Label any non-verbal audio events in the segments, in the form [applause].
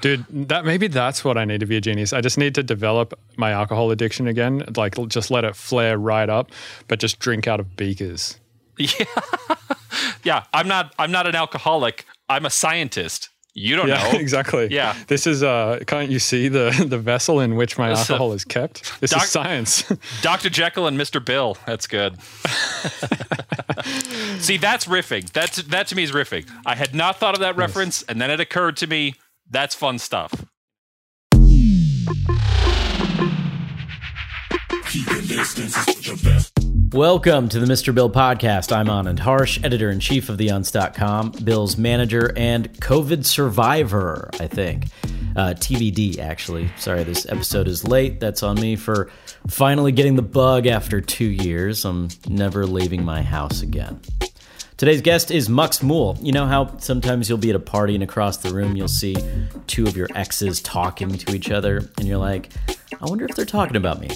Dude, that maybe that's what I need to be a genius. I just need to develop my alcohol addiction again. Like just let it flare right up, but just drink out of beakers. [laughs] Yeah. yeah, I'm not I'm not an alcoholic. I'm a scientist. You don't yeah, know. [laughs] exactly. Yeah. This is uh can't you see the the vessel in which my This, uh, alcohol is kept? This doc- is science. [laughs] Dr. Jekyll and Mr. Bill. That's good. See, that's riffing. That's that to me is riffing. I had not thought of that reference, and then it occurred to me. That's fun stuff. Welcome to the Mr. Bill podcast. I'm Anand Harsh, editor in chief of TheUntz.com, Bill's manager and COVID survivor, I think. Uh, TBD, actually. Sorry, this episode is late. That's on me for finally getting the bug after two years. I'm never leaving my house again. Today's guest is Mux Mool. You know how sometimes you'll be at a party and across the room you'll see two of your exes talking to each other, and you're like, I wonder if they're talking about me.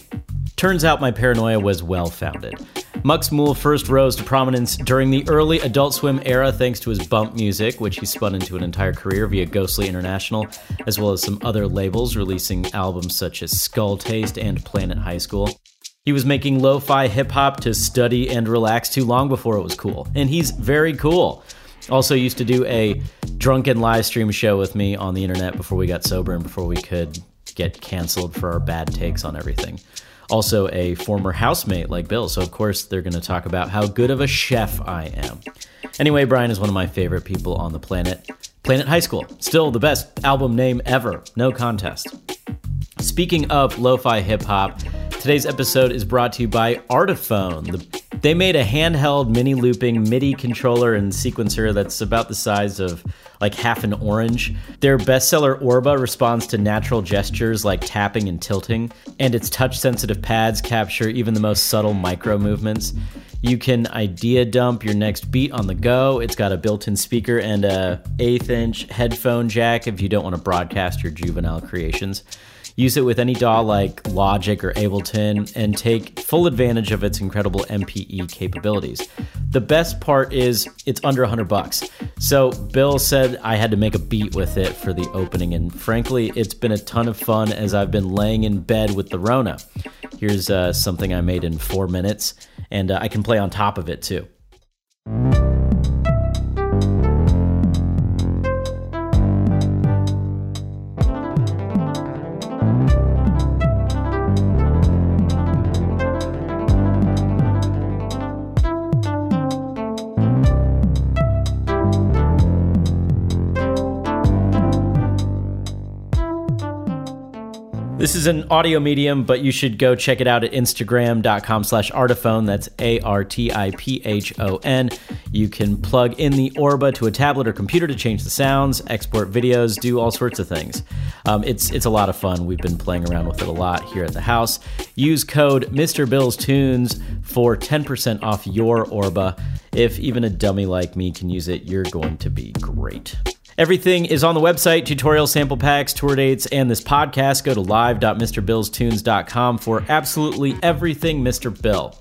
Turns out my paranoia was well founded. Mux Mool first rose to prominence during the early Adult Swim era thanks to his bump music, which he spun into an entire career via Ghostly International, as well as some other labels, releasing albums such as Skulltaste and Planet High School. He was making lo fi hip hop to study and relax too long before it was cool, and he's very cool. Also, used to do a drunken live stream show with me on the internet before we got sober and before we could get canceled for our bad takes on everything. Also, a former housemate like Bill, so of course they're going to talk about how good of a chef I am. Anyway, Brian is one of my favorite people on the planet. Planet High School, still the best album name ever, no contest. Speaking of lo fi hip hop, today's episode is brought to you by Artiphon. The, they made a handheld mini looping MIDI controller and sequencer that's about the size of like half an orange. Their bestseller Orba responds to natural gestures like tapping and tilting, and its touch sensitive pads capture even the most subtle micro movements. You can idea dump your next beat on the go. It's got a built-in speaker and a eighth inch headphone jack if you don't want to broadcast your juvenile creations. Use it with any DAW like Logic or Ableton and take full advantage of its incredible MPE capabilities. The best part is it's under 100 bucks. So Bill said I had to make a beat with it for the opening and frankly it's been a ton of fun as I've been laying in bed with the Rona. Here's uh, something I made in 4 minutes and uh, I can play on top of it too. This is an audio medium, but you should go check it out at instagram.com slash artiphon. That's A R T I P H O N. You can plug in the Orba to a tablet or computer to change the sounds, export videos, do all sorts of things. Um, it's, it's a lot of fun. We've been playing around with it a lot here at the house. Use code Mr. Bill's Tunes for 10% off your Orba. If even a dummy like me can use it, you're going to be great. Everything is on the website, tutorial sample packs, tour dates, and this podcast. Go to live.mrbillstunes.com for absolutely everything Mr. Bill.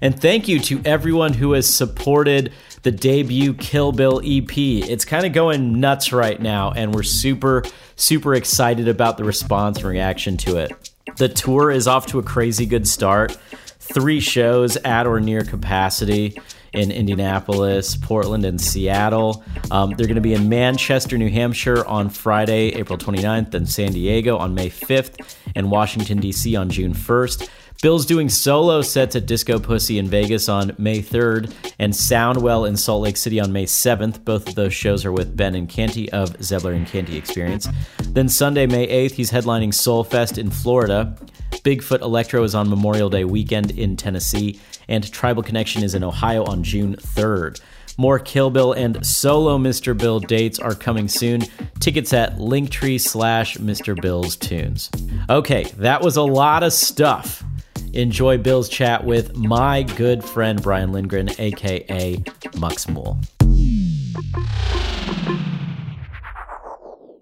And thank you to everyone who has supported the debut Kill Bill EP. It's kind of going nuts right now, and we're super, super excited about the response and reaction to it. The tour is off to a crazy good start. Three shows at or near capacity in Indianapolis, Portland, and Seattle. Um, they're going to be in Manchester, New Hampshire on Friday, April 29th, and San Diego on May 5th, and Washington, D.C. on June 1st. Bill's doing solo sets at Disco Pussy in Vegas on May 3rd and Soundwell in Salt Lake City on May 7th. Both of those shows are with Ben and Canty of Zebbler Encanti Experience. Then Sunday, May 8th, he's headlining Soul Fest in Florida. Bigfoot Electro is on Memorial Day weekend in Tennessee, and Tribal Connection is in Ohio on June 3rd. More Kill Bill and solo Mr. Bill dates are coming soon. Tickets at linktree slash Mr. Bill's Tunes. Okay, that was a lot of stuff. Enjoy Bill's chat with my good friend Brian Lindgren, aka Mux Mool.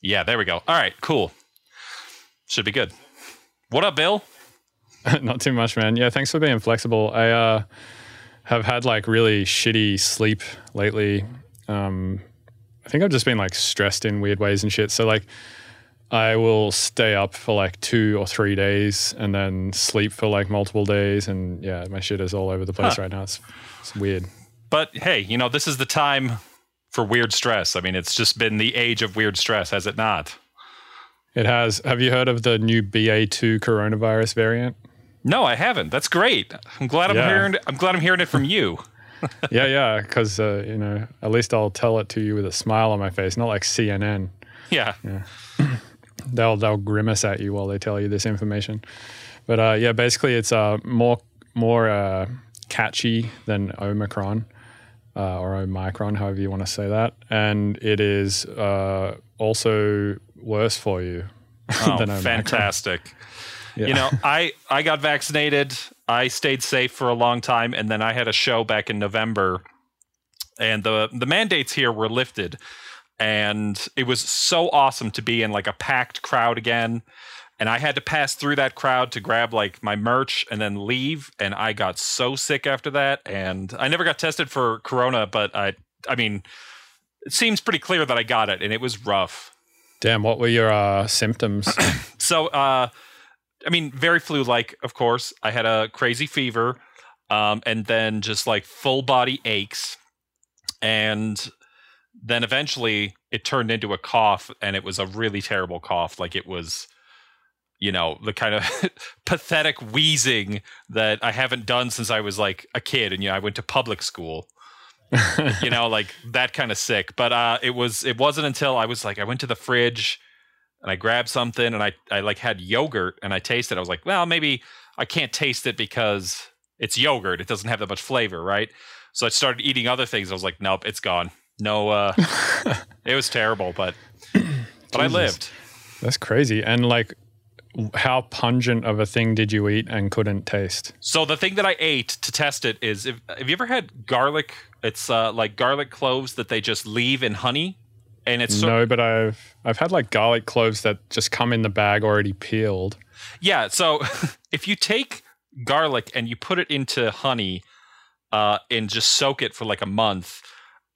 Yeah, there we go. All right, cool. Should be good. What up, Bill? [laughs] Not too much, man. Yeah, thanks for being flexible. I uh, have had like really shitty sleep lately. Um, I think I've just been like stressed in weird ways and shit. So like, I will stay up for like two or three days and then sleep for like multiple days. And yeah, my shit is all over the place Huh. right now. It's, it's weird. But hey, you know, this is the time for weird stress. I mean, it's just been the age of weird stress, has it not? It has. Have you heard of the new BA2 coronavirus variant? No, I haven't. That's great. I'm glad I'm Yeah. hearing I'm glad I'm hearing it from you. [laughs] yeah, yeah. Because uh, you know, at least I'll tell it to you with a smile on my face, not like CNN. Yeah. [clears throat] they'll they'll grimace at you while they tell you this information. But uh, yeah, basically it's uh, more more uh, catchy than Omicron uh, or Omicron, however you want to say that, and it is uh, also worse for you. [laughs] Oh, than Omicron. fantastic. Yeah. You know, [laughs] I I got vaccinated. I stayed safe for a long time, and then I had a show back in November, and the the mandates here were lifted, and it was so awesome to be in like a packed crowd again. And I had to pass through that crowd to grab like my merch and then leave. And I got so sick after that. And I never got tested for corona, but I I mean, it seems pretty clear that I got it, and it was rough. Damn, what were your uh, symptoms? [coughs] So, uh, I mean, very flu like, of course. I had a crazy fever, um, and then just like full body aches. And then eventually it turned into a cough, and it was a really terrible cough. Like it was, you know, the kind of [laughs] pathetic wheezing that I haven't done since I was like a kid. And, you know, I went to public school you know, like that kind of sick. But uh, it was it wasn't until I was like I went to the fridge and I grabbed something and I I like had yogurt and I tasted. it. I was like, well, maybe I can't taste it because it's yogurt. It doesn't have that much flavor, right? So I started eating other things. I was like, nope, it's gone. No, uh, [laughs] it was terrible, but but I lived. That's crazy. And like, how pungent of a thing did you eat and couldn't taste? So the thing that I ate to test it is, if, have you ever had garlic? It's uh, like garlic cloves that they just leave in honey, and it's sort no, but I've I've had like garlic cloves that just come in the bag already peeled. Yeah, so [laughs] if you take garlic and you put it into honey uh, and just soak it for like a month,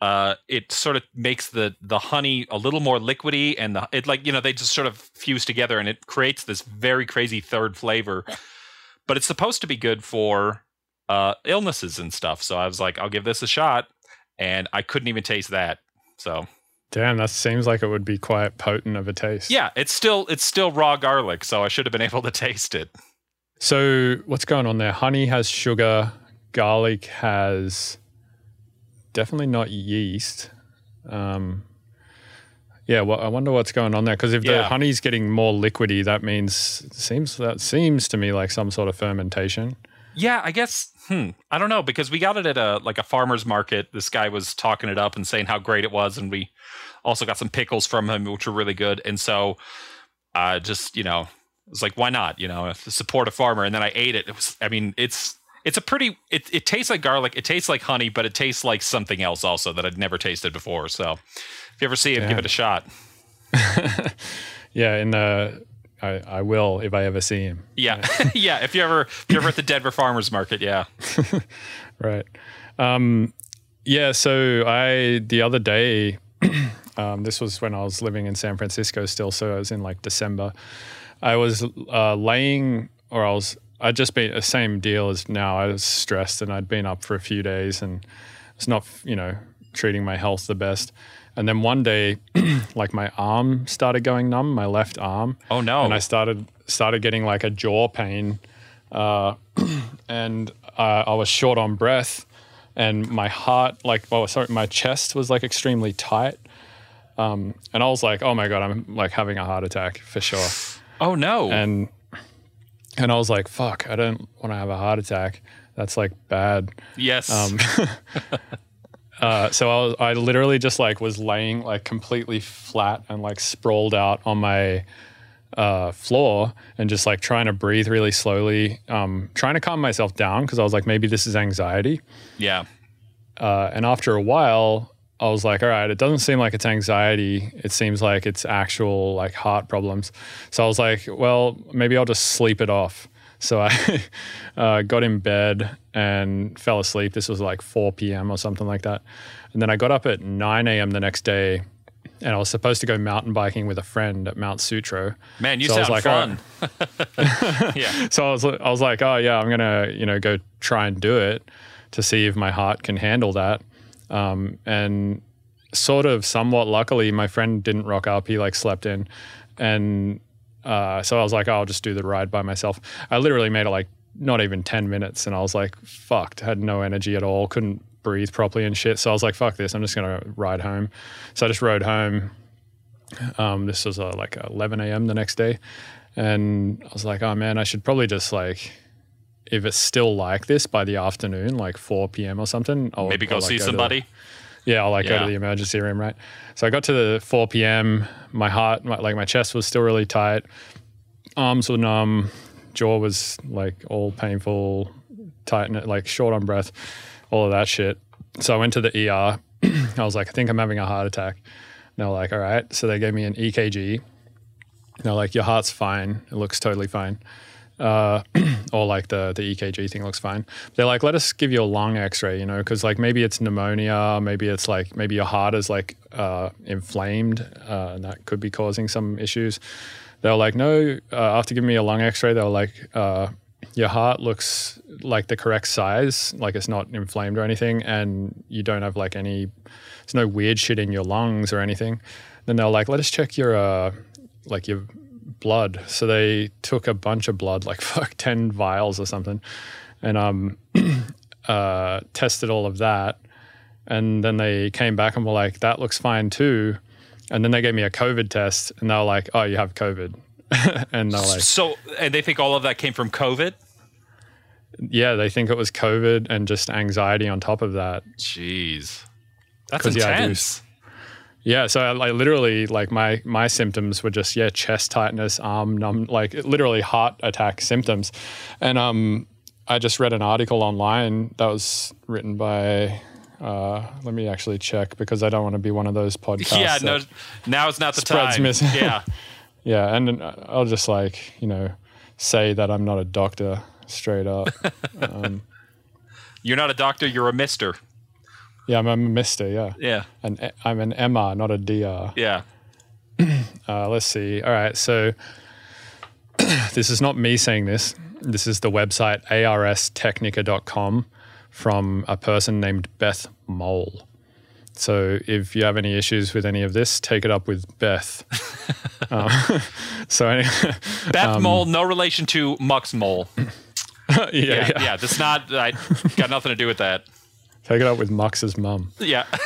uh, it sort of makes the the honey a little more liquidy, and the, it like you know they just sort of fuse together, and it creates this very crazy third flavor. [laughs] But it's supposed to be good for uh, illnesses and stuff. So I was like, I'll give this a shot, and I couldn't even taste that. So Damn, that seems like it would be quite potent of a taste. yeah, it's still it's still raw garlic, so I should have been [laughs] able to taste it. So what's going on there? Honey has sugar. Garlic has definitely not yeast. Um, yeah, well, I wonder what's going on there because if the honey's getting more liquidy, that means seems that seems to me like some sort of fermentation. Yeah, I guess. Hmm. I don't know because we got it at a like a farmer's market. This guy was talking it up and saying how great it was, and we also got some pickles from him, which were really good. And so, uh, just you know, it was like, why not? You know, support a farmer. And then I ate it. It was. I mean, it's it's a pretty. It it tastes like garlic. It tastes like honey, but it tastes like something else also that I'd never tasted before. So, if you ever see it, give it a shot. [laughs] Yeah, and the I, I will if I ever see him. Yeah, yeah. [laughs] If you ever if you're ever at the Denver farmers market, yeah. [laughs] Right. Um, yeah. So I the other day, [clears throat] um, this was when I was living in San Francisco still. So I was in like December. I was uh, laying, or I was. I'd just been the same deal as now. I was stressed and I'd been up for a few days and it's not, you know, treating my health the best. And then one day, [clears throat] like my arm started going numb, my left arm Oh no. and I started started getting like a jaw pain, uh, [clears throat] and uh, I was short on breath, and my heart, like, oh, sorry, my chest was like extremely tight. Um, and I was like, oh my god, I'm like having a heart attack for sure. Oh no. And and I was like, fuck, I don't want to have a heart attack. That's like bad. yes. Um, [laughs] uh, so I was, I literally just like was laying like completely flat and like sprawled out on my uh, floor and just like trying to breathe really slowly, um, trying to calm myself down because I was like, maybe this is anxiety. yeah. Uh, and after a while, I was like, all right, it doesn't seem like it's anxiety. It seems like it's actual like heart problems. So I was like, well, maybe I'll just sleep it off. So I [laughs] uh, got in bed and fell asleep. This was like 4 p.m. or something like that. And then I got up at 9 a.m. the next day and I was supposed to go mountain biking with a friend at Mount Sutro. Man, you So sound like, fun. [laughs] [laughs] yeah. So I was, I was like, oh yeah, I'm gonna, you know, go try and do it to see if my heart can handle that. Um, and sort of, somewhat luckily, my friend didn't rock up. He like slept in, and uh, so I was like, oh, I'll just do the ride by myself. I literally made it like not even ten minutes, and I was like, fucked. Had no energy at all. Couldn't breathe properly and shit. So I was like, fuck this. I'm just gonna ride home. So I just rode home. Um, this was uh, like 11 a.m. the next day, and I was like, oh man, I should probably just like, if it's still like this by the afternoon, like 4 p.m. or something, I'll Maybe go I'll, like, see the- somebody. yeah, I'll like go to the emergency room, right? So I got to the 4 p.m. My heart, my, like my chest was still really tight, arms were numb, jaw was like all painful, tight, and like short on breath, all of that shit. So I went to the ER. [clears throat] I was like, I think I'm having a heart attack. And they were like, all right. So they gave me an EKG. They're like, your heart's fine. It looks totally fine. Uh, [clears throat] or like the the EKG thing looks fine. They're like, let us give you a lung X-ray, you know, because like maybe it's pneumonia, maybe it's like maybe your heart is like uh, inflamed, uh, and that could be causing some issues. They were like, no. Uh, after giving me a lung X-ray, they were like, uh, your heart looks like the correct size, like it's not inflamed or anything, and you don't have like any, there's no weird shit in your lungs or anything. Then they were like, let us check your uh, like your blood. So they took a bunch of blood, like [laughs] fuck, ten vials or something, and um, [clears throat] uh, tested all of that. And then they came back and were like, that looks fine too. And then they gave me a COVID test, and they were like, oh, you have COVID. [laughs] and they're like, So, and they think all of that came from COVID. yeah, they think it was COVID and just anxiety on top of that. Jeez, that's 'Cause, yeah, intense. Yeah, so I, like literally, like my my symptoms were just yeah, chest tightness, arm numb, like literally heart attack symptoms, and um, I just read an article online that was written by. Uh, let me actually check because I don't want to be one of those [laughs] podcasts. yeah, no, now is not the spreads time. mis- yeah, [laughs] yeah, and I'll just like you know say that I'm not a doctor straight up. [laughs] you're not a doctor. You're a Mister. Yeah, I'm a Mister. Yeah, Yeah, and I'm an MR, not a DR. yeah. [clears throat] Uh, let's see. All right. So [clears throat] this is not me saying this. This is the website arstechnica.com from a person named Beth Mole. So if you have any issues with any of this, take it up with Beth. uh, [laughs] [laughs] so anyway, [laughs] Beth Um, Mole, no relation to Mux Mole. [clears throat] yeah, Yeah, yeah, yeah. That's not. I got nothing to do with that. Take it up with Mux's mum. Yeah. [laughs]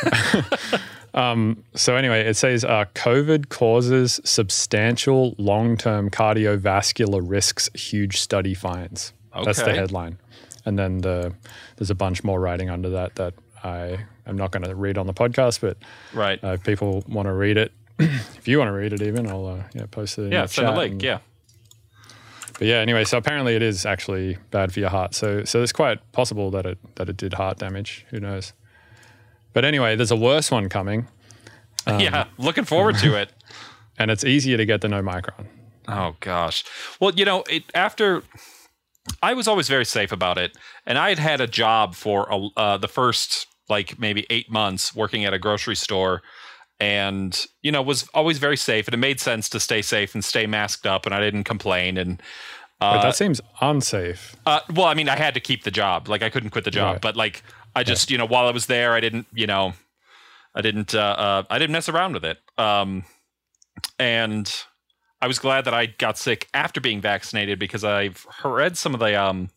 So anyway, it says uh, COVID causes substantial long-term cardiovascular risks. Huge study finds. That's the headline, and then the there's a bunch more writing under that that I am not going to read on the podcast, but right. uh, if people want to read it, [clears throat] if you want to read it, even I'll uh, yeah post it. Yeah. the Send a link. Yeah. But yeah, anyway, so apparently it is actually bad for your heart. So so it's quite possible that it that it did heart damage. Who knows? But anyway, there's a worse one coming, [laughs] Um, yeah. Looking forward to it. [laughs] and it's easier to get than Omicron. Oh gosh. Well, you know, it after I was always very safe about it, and I had had a job for a, uh, the first like maybe eight months working at a grocery store, and you know was always very safe, and it made sense to stay safe and stay masked up, and I didn't complain. And But that seems unsafe. uh, well, I mean, I had to keep the job, like I couldn't quit the job, Right. but like I just you know while I was there, I didn't you know I didn't uh, uh, I didn't mess around with it. Um, and I was glad that I got sick after being vaccinated because I've read some of the um,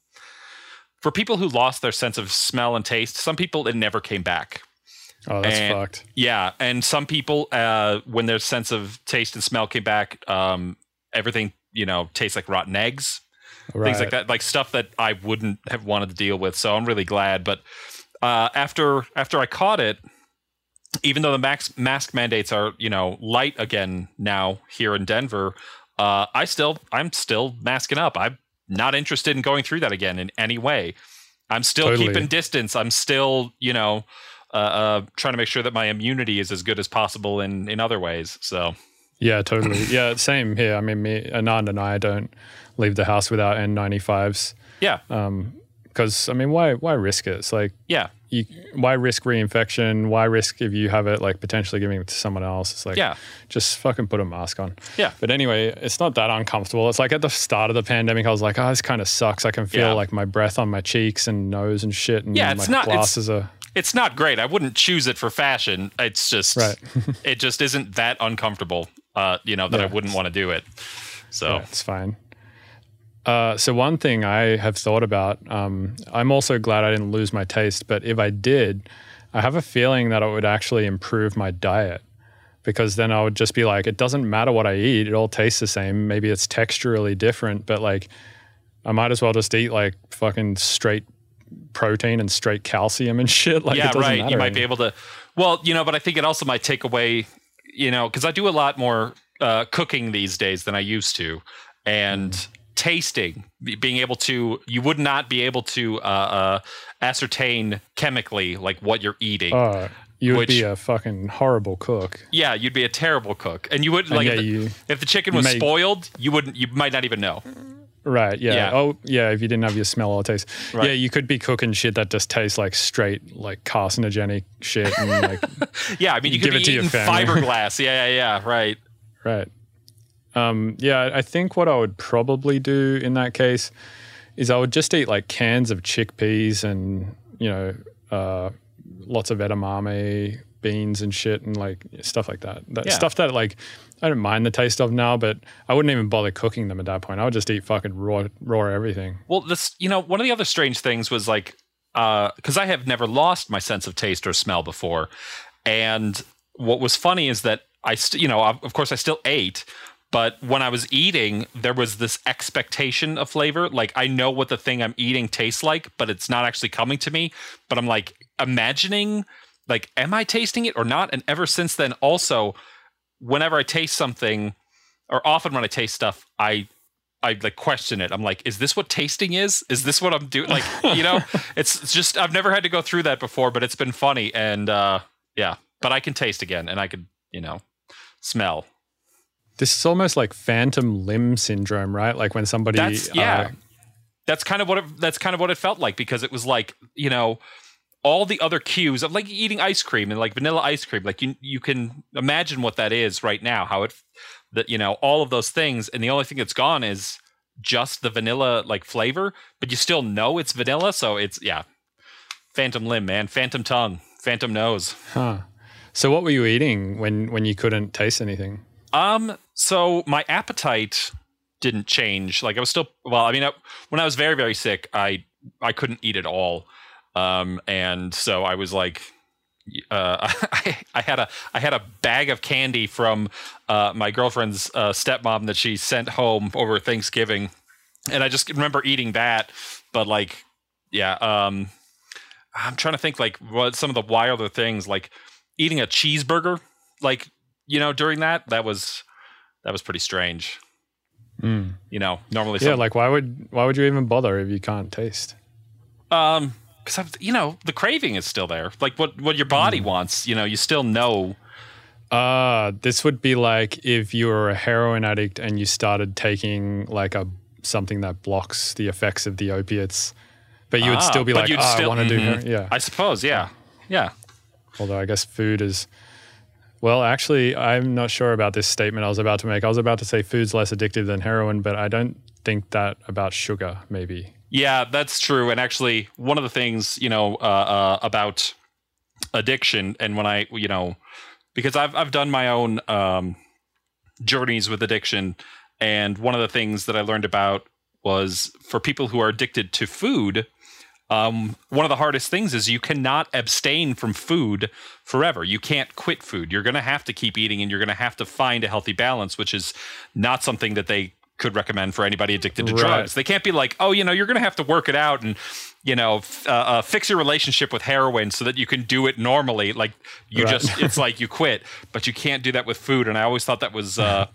for people who lost their sense of smell and taste, some people it never came back. Oh, that's And- fucked. Yeah, and some people, uh, when their sense of taste and smell came back, um, everything you know tastes like rotten eggs, Right. things like that, like stuff that I wouldn't have wanted to deal with. So I'm really glad. But uh, after after I caught it, even though the max mask mandates are you know light again now here in Denver, uh, I still I'm still masking up. I'm not interested in going through that again in any way. I'm still Totally. keeping distance. I'm still you know uh, uh, trying to make sure that my immunity is as good as possible in in other ways. So Yeah, totally. [laughs] yeah, same here. I mean, me, Anand and I don't leave the house without N95s yeah, because I mean, why why risk it? It's like yeah, you, why risk reinfection? Why risk if you have it like potentially giving it to someone else? It's like Yeah. just fucking put a mask on. Yeah. But anyway, it's not that uncomfortable. It's like at the start of the pandemic, I was like, oh, this kind of sucks. I can feel Yeah. like my breath on my cheeks and nose and shit, and Yeah, it's my not- it's- glasses are it's not great. I wouldn't choose it for fashion. It's just Right. [laughs] it just isn't that uncomfortable. Uh, you know that I wouldn't want to do it. So Yeah, it's fine. Uh, so one thing I have thought about, um, I'm also glad I didn't lose my taste, but if I did, I have a feeling that it would actually improve my diet because then I would just be like, it doesn't matter what I eat, it all tastes the same. Maybe it's texturally different, but like, I might as well just eat like fucking straight protein and straight calcium and [laughs] shit. Like, yeah, it right. You matter might be able to. Well, you know, but I think it also might take away, you know, because I do a lot more uh, cooking these days than I used to, and Mm. tasting, being able to, you would not be able to uh, uh, ascertain chemically like what you're eating. Oh, you would be which- a fucking horrible cook. yeah, you'd be a terrible cook, and you would And like yeah, if, the, you- if the chicken was may- spoiled, you wouldn't, you might not even know. Right. Yeah. Yeah. Oh, yeah. If you didn't have your smell or taste, Right. yeah, you could be cooking shit that just tastes like straight, like carcinogenic shit, and like [laughs] Yeah, I mean, you could Give be it to your family. fiberglass. Yeah, yeah, yeah. Right. right. Um, yeah, I think what I would probably do in that case is I would just eat like cans of chickpeas and you know uh, lots of edamame beans and shit and like stuff like that. That Yeah. stuff that like I don't mind the taste of now, but I wouldn't even bother cooking them at that point. I would just eat fucking raw, raw everything. Well, this, you know, one of the other strange things was like, uh, because I have never lost my sense of taste or smell before, and what was funny is that I, st- you know, of course I still ate, but when I was eating, there was this expectation of flavor. Like I know what the thing I'm eating tastes like, but it's not actually coming to me. But I'm like imagining, like, am I tasting it or not? And ever since then, also, whenever I taste something, or often when I taste stuff, I I like question it. I'm like, is this what tasting is? Is this what I'm doing? [laughs] Like, you know, it's, it's just I've never had to go through that before, but it's been funny and uh yeah. But I can taste again and I could, you know, smell. This is almost like phantom limb syndrome, right? Like when somebody That's yeah. uh, that's kind of what it, that's kind of what it felt like because it was like, you know, all the other cues of like eating ice cream and like vanilla ice cream, like you you can imagine what that is right now, how it that you know, all of those things and the only thing that's gone is just the vanilla like flavor, but you still know it's vanilla, so it's yeah. Phantom limb, man, phantom tongue, phantom nose. Huh. So what were you eating when when you couldn't taste anything? Um, so my appetite didn't change. Like I was still well. I mean, I, when I was very very sick, I I couldn't eat at all. Um, and so I was like, uh, [laughs] I, I had a I had a bag of candy from uh, my girlfriend's uh, stepmom that she sent home over Thanksgiving, and I just remember eating that. But like, yeah, um, I'm trying to think like what some of the wilder things like eating a cheeseburger, like you know, during that that was that was pretty strange. You know, normally Yeah, some- like why would why would you even bother if you can't taste? um because you know the craving is still there like what what your body wants you know you still know Uh, this would be like if you were a heroin addict and you started taking like a something that blocks the effects of the opiates, but you would Ah, still be like, oh, still- I want to do mhm. heroin. Yeah. i suppose yeah yeah Although I guess food is. Well, actually, I'm not sure about this statement I was about to make. I was about to say food's less addictive than heroin, but I don't think that about sugar. Maybe. Yeah that's true and actually one of the things you know uh, uh about addiction and when i you know because i've i've done my own um journeys with addiction and one of the things that i learned about was for people who are addicted to food um, one of the hardest things is you cannot abstain from food forever. You can't quit food. You're going to have to keep eating and you're going to have to find a healthy balance, which is not something that they could recommend for anybody addicted to Right. drugs. They can't be like, oh, you know, you're going to have to work it out and, you know, f- uh, uh, fix your relationship with heroin so that you can do it normally. Like you Right. just, it's like you quit, but you can't do that with food. And I always thought that was, uh,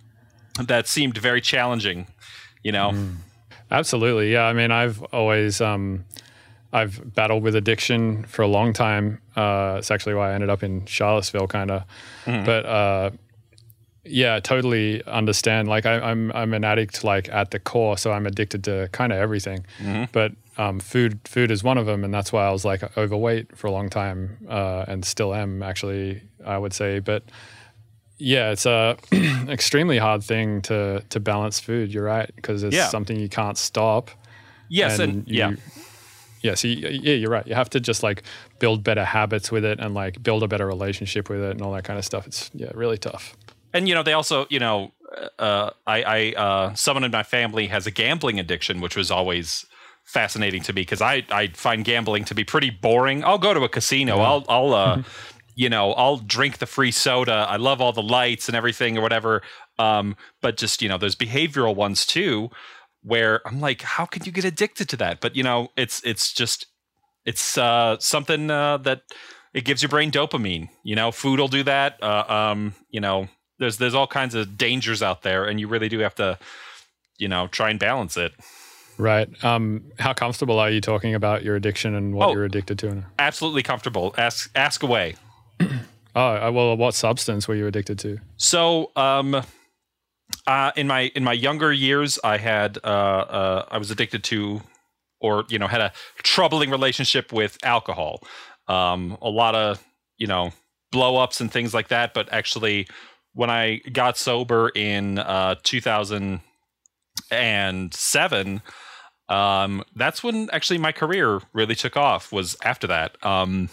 that seemed very challenging, you know? Mm. Absolutely. Yeah. I mean, I've always, um, I've battled with addiction for a long time. Uh, it's actually why I ended up in Charlottesville, kind of. But uh, yeah, totally understand. Like I, I'm, I'm an addict, like at the core, so I'm addicted to kind of everything. But um, food, food is one of them, and that's why I was like overweight for a long time, uh, and still am actually. I would say, but yeah, it's a [clears throat] extremely hard thing to to balance food. You're right because it's Yeah. something you can't stop. Yes. And, you- yeah. yeah. So you, yeah, you're right. You have to just like build better habits with it and like build a better relationship with it and all that kind of stuff. It's yeah, really tough. And you know they also you know uh, I, I uh, someone in my family has a gambling addiction which was always fascinating to me because I, I find gambling to be pretty boring. I'll go to a casino. I'll i'll uh, you know i'll drink the free soda. I love all the lights and everything or whatever. Um, but just you know there's behavioral ones too where i'm like how can you get addicted to that? But you know it's it's just it's uh, something uh, that it gives your brain dopamine. You know, food will do that. Uh, um, you know, there's there's all kinds of dangers out there, and you really do have to, you know, try and balance it. Right. Um, how comfortable are you talking about your addiction and what Oh. you're addicted to? Absolutely comfortable. Ask ask away. [clears throat] Oh, uh, well, what substance were you addicted to? So, um, uh, in my in my younger years, I had uh, uh, I was addicted to, or you know, had a troubling relationship with alcohol. Um, a lot of you know blow ups and things like that. But actually, when I got sober in uh, 2007, um, that's when actually my career really took off. Was after that. Um,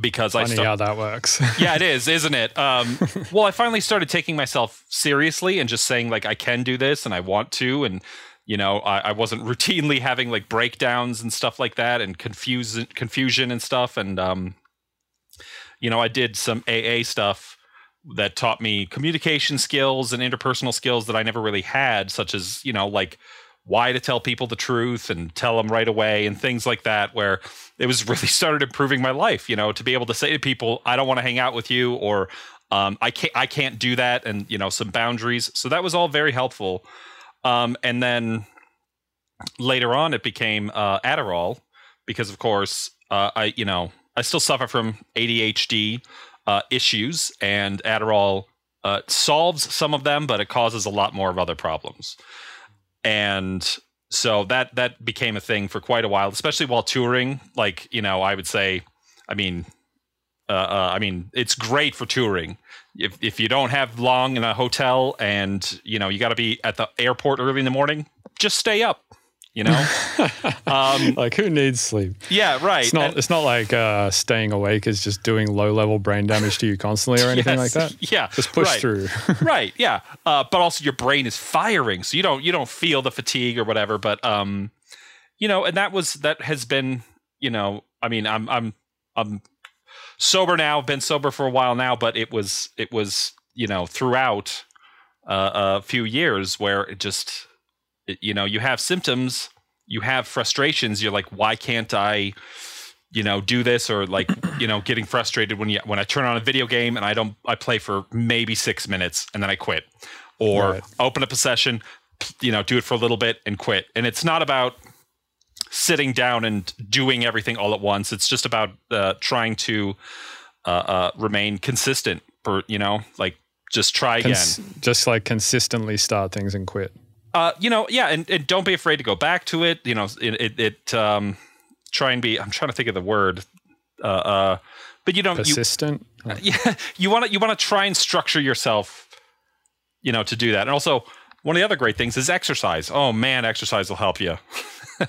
because I Funny sta- how that works. [laughs] yeah, it is, isn't it? Um, [laughs] well, I finally started taking myself seriously and just saying like I can do this and I want to, and you know, I, I wasn't [laughs] routinely having like breakdowns and stuff like that, and confusion, confusion and stuff, and um, you know, I did some AA stuff that taught me communication skills and interpersonal skills that I never really had, such as you know, like why to tell people the truth and tell them right away and things like that where it was really [laughs] started improving my life you know to be able to say to people i don't want to hang out with you or um, i can't i can't do that and you know some boundaries. So that was all very helpful. Um, and then later on it became uh, adderall because of course uh, i you know i still suffer from adhd uh, issues and adderall uh, solves some of them but it causes a lot more of other problems. And so that that became a thing for quite a while especially while touring. Like you know i would say i mean uh, uh, i mean it's great for touring. If, if you don't have long in a hotel and you know you got to be at the airport early in the morning just stay up you know [laughs] um, like, who needs sleep? yeah right It's not. And- it's not like uh, staying awake is just doing low level brain damage to you constantly or [laughs] anything like that. [laughs] yeah Just push right. through. right yeah uh, but also your brain is firing so you don't you don't feel the fatigue or whatever but um you know and that was that has been you know i mean i'm i'm i'm sober now been sober for a while now but it was it was you know throughout uh, a few years where it just you know you have symptoms you have frustrations you're like why can't i you know do this? Or like [clears throat] you know getting frustrated when you when i turn on a video game and i don't i play for maybe six minutes and then i quit. Or Right. open up a session you know do it for a little bit and quit. And it's not about sitting down and doing everything all at once. It's just about uh, trying to uh, uh, remain consistent for you know like just try again. Cons- just like consistently start things and quit. Uh, you know, yeah, and, and don't be afraid to go back to it. You know, it, it, it um, try and be. I'm trying to think of the word. Uh, uh, but you don't. You, Persistent. [laughs] yeah, you want to you want to try and structure yourself. You know, to do that, and also one of the other great things is exercise. Oh man, exercise will help you. [laughs]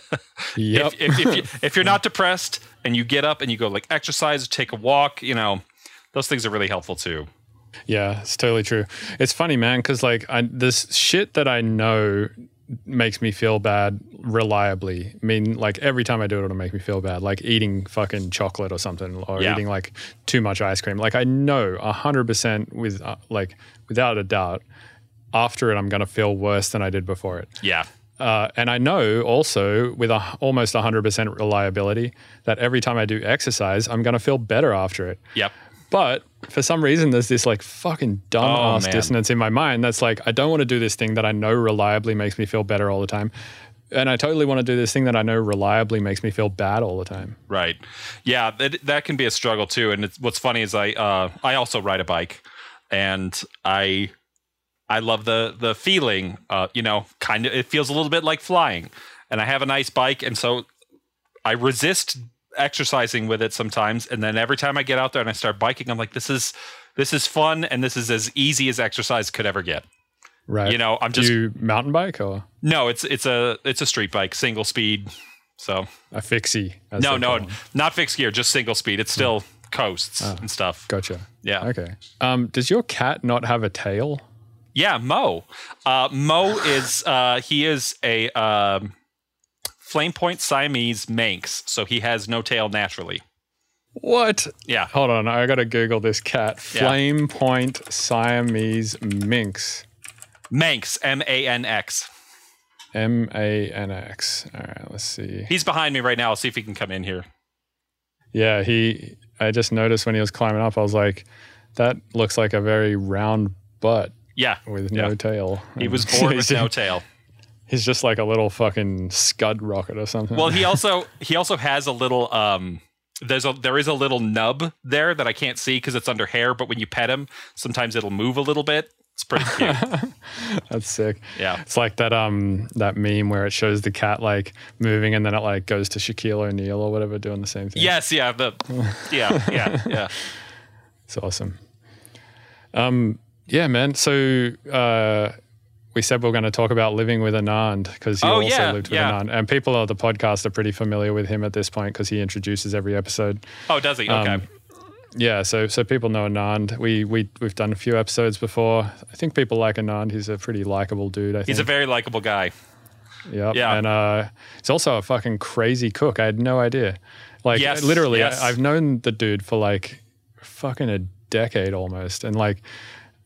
Yep. If, if, if, you, if you're not depressed and you get up and you go like exercise take a walk, you know, those things are really helpful too. Yeah, it's totally true. It's funny, man, because like I, this shit that I know makes me feel bad reliably. I mean, like every time I do it, it'll make me feel bad. Like eating fucking chocolate or something, or Yeah. eating like too much ice cream. Like I know a hundred percent with uh, like without a doubt, after it, I'm gonna feel worse than I did before it. Yeah. Uh, and I know also with a, almost 100% reliability that every time I do exercise, I'm going to feel better after it. Yep. But for some reason, there's this like fucking dumb Oh, ass man. dissonance in my mind that's like, I don't want to do this thing that I know reliably makes me feel better all the time. And I totally want to do this thing that I know reliably makes me feel bad all the time. Right. Yeah, that that can be a struggle too. And it's, what's funny is I uh, I also ride a bike, and I I love the the feeling. Uh, you know, kind of it feels a little bit like flying, and I have a nice bike, and so I resist exercising with it sometimes. And then every time I get out there and I start biking, I'm like, this is this is fun, and this is as easy as exercise could ever get. Right. You know, I'm do just you mountain bike or no, it's it's a it's a street bike, single speed. So a fixie? no, no, them? not fixed gear, just single speed. It's still coasts and stuff. Gotcha. Yeah. Okay. Um, does your cat not have a tail? Yeah, Mo. Uh, Mo is uh, he is a um, flame point Siamese Manx, so he has no tail naturally. What? Yeah. Hold on, I gotta Google this cat. Yeah. Flame Point Siamese Minx. Manx, M A N X. M A N X. All right, let's see. He's behind me right now. I'll see if he can come in here. Yeah, he. I just noticed when he was climbing up, I was like, that looks like a very round butt Yeah. with no Yeah. tail. He was [laughs] born with no tail. He's just like a little fucking scud rocket or something. Well, he also he also has a little um there's a there is a little nub there that I can't see because it's under hair, but when you pet him, sometimes it'll move a little bit. It's pretty cute. [laughs] That's sick. Yeah. It's like that um that meme where it shows the cat like moving and then it like goes to Shaquille O'Neal or whatever doing the same thing. yes, yeah, the yeah, yeah, yeah. [laughs] It's awesome. Um, yeah, man. So uh, we said we are going to talk about living with Anand because he Oh, also yeah, lived with yeah. Anand, and people on the podcast are pretty familiar with him at this point because he introduces every episode. Oh, does he? Okay. Um, Yeah, so so people know Anand. We we we've done a few episodes before. I think people like Anand. He's a pretty likable dude. I think He's a very likable guy. Yep. Yeah. And uh, he's also a fucking crazy cook. I had no idea. Like, Yes, literally, yes. I, I've known the dude for like fucking a decade almost. And like,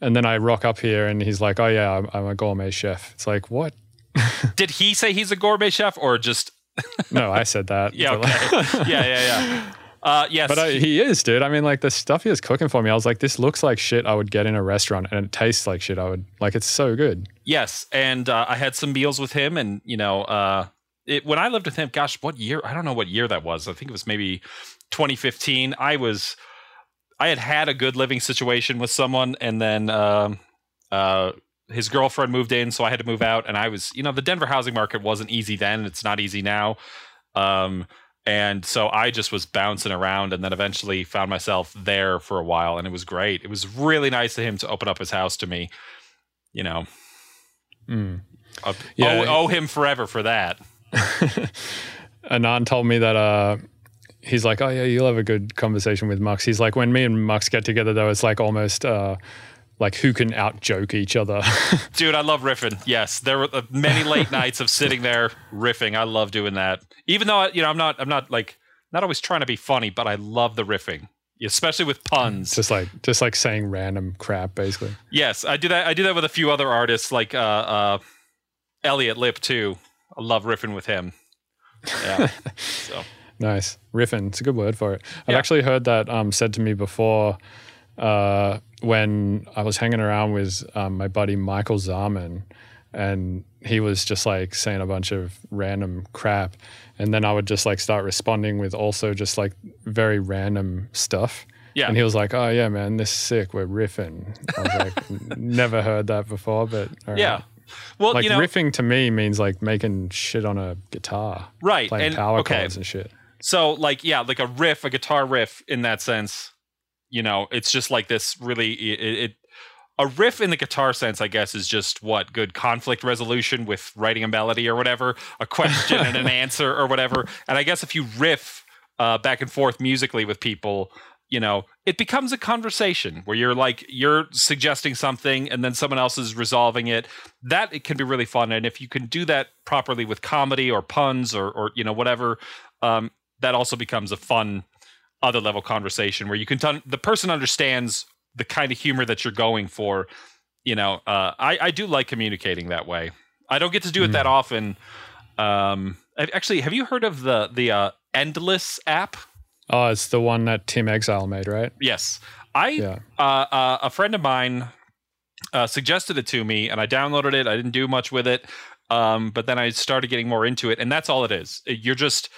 and then I rock up here and he's like, oh, yeah, I'm, I'm a gourmet chef. It's like, what? [laughs] Did he say he's a gourmet chef or just [laughs] No, I said that. yeah? Okay. [laughs] yeah, yeah, yeah. Uh, yes, But I, he is, dude. I mean, like the stuff he was cooking for me, I was like, this looks like shit I would get in a restaurant, and it tastes like shit I would like. It's so good. yes, and uh, I had some meals with him, and you know, uh, it, when I lived with him, gosh, what year? I don't know what year that was. I think it was maybe 2015. I was, I had had a good living situation with someone, and then um, uh, his girlfriend moved in, so I had to move out, and I was, you know, the Denver housing market wasn't easy then. It's not easy now. Um, and so I just was bouncing around and then eventually found myself there for a while and it was great. It was really nice of him to open up his house to me. You know, Mm. uh, Yeah. owe, owe him forever for that. [laughs] Anand told me that uh, he's like, oh yeah, you'll have a good conversation with Mux. He's like, when me and Mux get together, though, it's like almost uh, like who can out joke each other. [laughs] Dude, I love riffing. Yes, there were uh, many late nights of sitting there riffing. I love doing that. Even though you know, I'm not, I'm not like not always trying to be funny, but I love the riffing, especially with puns. just like just like saying random crap, basically. Yes, I do that. I do that with a few other artists, like uh, uh, Elliot Lipp too. I love riffing with him. Yeah. [laughs] so Nice riffing. It's a good word for it. I've Yeah. actually heard that um, said to me before uh, when I was hanging around with um, my buddy Michael Zarman, and he was just like saying a bunch of random crap, and then I would just like start responding with also just like very random stuff. Yeah. And he was like, "Oh yeah, man, this is sick. We're riffing." I was like, [laughs] "Never heard that before, but all right." yeah. Well, Like you know, riffing to me means like making shit on a guitar, right? playing And power okay, chords and shit. So like yeah, like a riff, a guitar riff in that sense. You know, it's just like this really it, it a riff in the guitar sense, I guess, is just what good conflict resolution with writing a melody or whatever, a question and an [laughs] answer or whatever. And I guess if you riff uh, back and forth musically with people, you know it becomes a conversation where you're like you're suggesting something and then someone else is resolving it that it can be really fun and if you can do that properly with comedy or puns or or you know whatever um, that also becomes a fun other level conversation where you can the person understands the kind of humor that you're going for you know uh, I, I do like communicating that way i don't get to do it that often um, actually have you heard of the the uh, Endlesss app Oh, it's the one that Tim Exile made, right? Yes, I Yeah. uh, uh, a friend of mine uh, suggested it to me, and I downloaded it. I didn't do much with it, um, but then I started getting more into it, and that's all it is. You're just,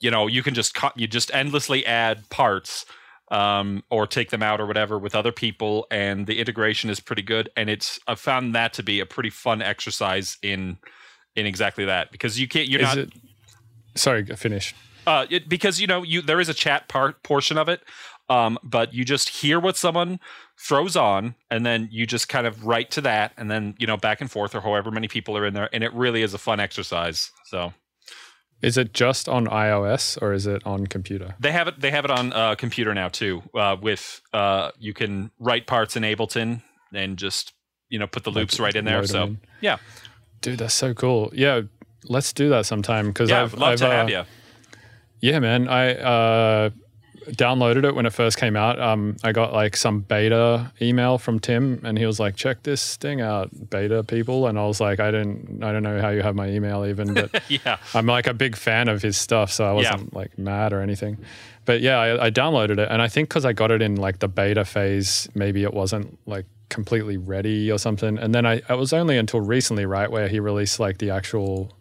you know, you can just cut, you just endlessly add parts. Um, or take them out or whatever with other people, and the integration is pretty good. And it's I've found that to be a pretty fun exercise in in exactly that because you can't you're Is not it? Sorry, finish. uh, it, because you know you there is a chat part portion of it, um, but you just hear what someone throws on, and then you just kind of write to that, and then you know back and forth or however many people are in there, and it really is a fun exercise. So Is it just on iOS or is it on computer? they have it they have it on uh, computer now too. Uh, with uh, you can write parts in Ableton and just you know put the loops right in there. So in. yeah, Dude, that's so cool. Yeah, let's do that sometime because yeah, I've love I've, to uh, have you. Yeah, man. I uh, downloaded it when it first came out. Um, I got like some beta email from Tim, and he was like, "Check this thing out, beta people." And I was like, "I didn't, I don't know how you have my email even, but [laughs] Yeah, I'm like a big fan of his stuff, so I wasn't like mad or anything." But yeah, I, I downloaded it, and I think because I got it in like the beta phase, maybe it wasn't like completely ready or something. And then I, it was only until recently, right, where he released like the actual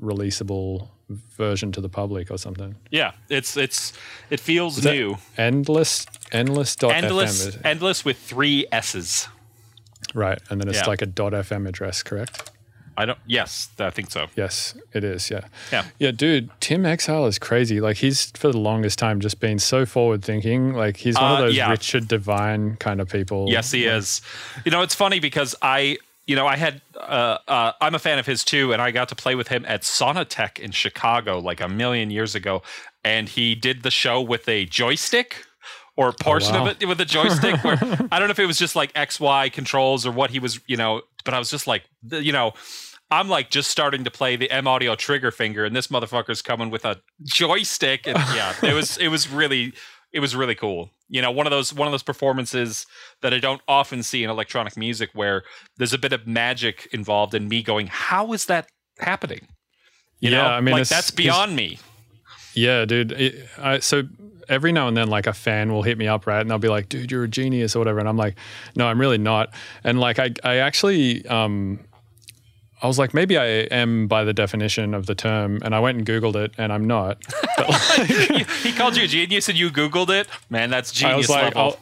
releasable version to the public or something. yeah. It's it's it feels that- new. Endlesss, endlesss dot Endlesss, FM, endlesss with three S's. right? And then it's Yeah. like a dot FM address, correct? I don't. Yes, I think so. Yes, it is. Yeah. Yeah. Yeah, dude, Tim Exile is crazy. Like he's for the longest time just been so forward thinking. Like he's one Uh, of those yeah. Richard Devine kind of people. Yes, he is. You know, it's funny because I, you know, I had, uh, uh, I'm a fan of his too, and I got to play with him at Sonotheque in Chicago like a million years ago, and he did the show with a joystick. Or a portion wow. of it with a joystick, where I don't know if it was just like X Y controls or what he was, you know. But I was just like, you know, I'm like just starting to play the M Audio trigger finger, and this motherfucker's coming with a joystick, and yeah, it was it was really it was really cool. You know, one of those one of those performances that I don't often see in electronic music, where there's a bit of magic involved in me going, "How is that happening?" You Yeah, know, I mean, like that's beyond me. Yeah, dude. It, I, so every now and then, like a fan will hit me up, right? And they'll be like, dude, you're a genius or whatever. And I'm like, no, I'm really not. And like, I, I actually, um, I was like, maybe I am by the definition of the term. And I went and Googled it and I'm not. [laughs] Like, [laughs] he called you a genius, and you Googled it. Man, that's I genius was like, level.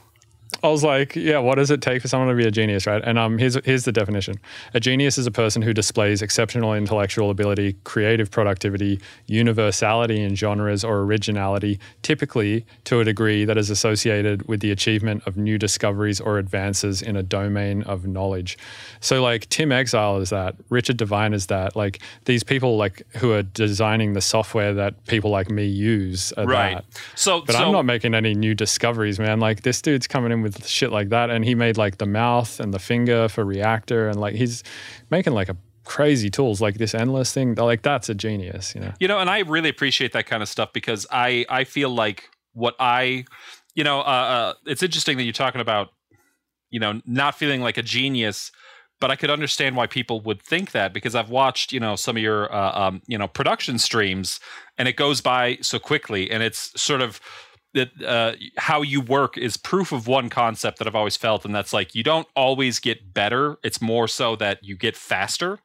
I'll- was like, yeah, what does it take for someone to be a genius, right? And um, here's here's the definition: a genius is a person who displays exceptional intellectual ability, creative productivity, universality in genres, or originality, typically to a degree that is associated with the achievement of new discoveries or advances in a domain of knowledge. So, like Tim Exile is that, Richard Devine is that, like these people like who are designing the software that people like me use are right. that. So, But so I'm not making any new discoveries, man. Like this dude's coming in with shit like that, and he made like the mouth and the finger for Reaktor, and like he's making like a crazy tools like this endlesss thing. Like that's a genius, you know. You know, and I really appreciate that kind of stuff because I I feel like what I, you know, uh, uh, it's interesting that you're talking about, you know, not feeling like a genius, but I could understand why people would think that because I've watched, you know, some of your, uh, um, you know, production streams, and it goes by so quickly, and it's sort of that uh, how you work is proof of one concept that I've always felt, and that's like you don't always get better. It's more so that you get faster.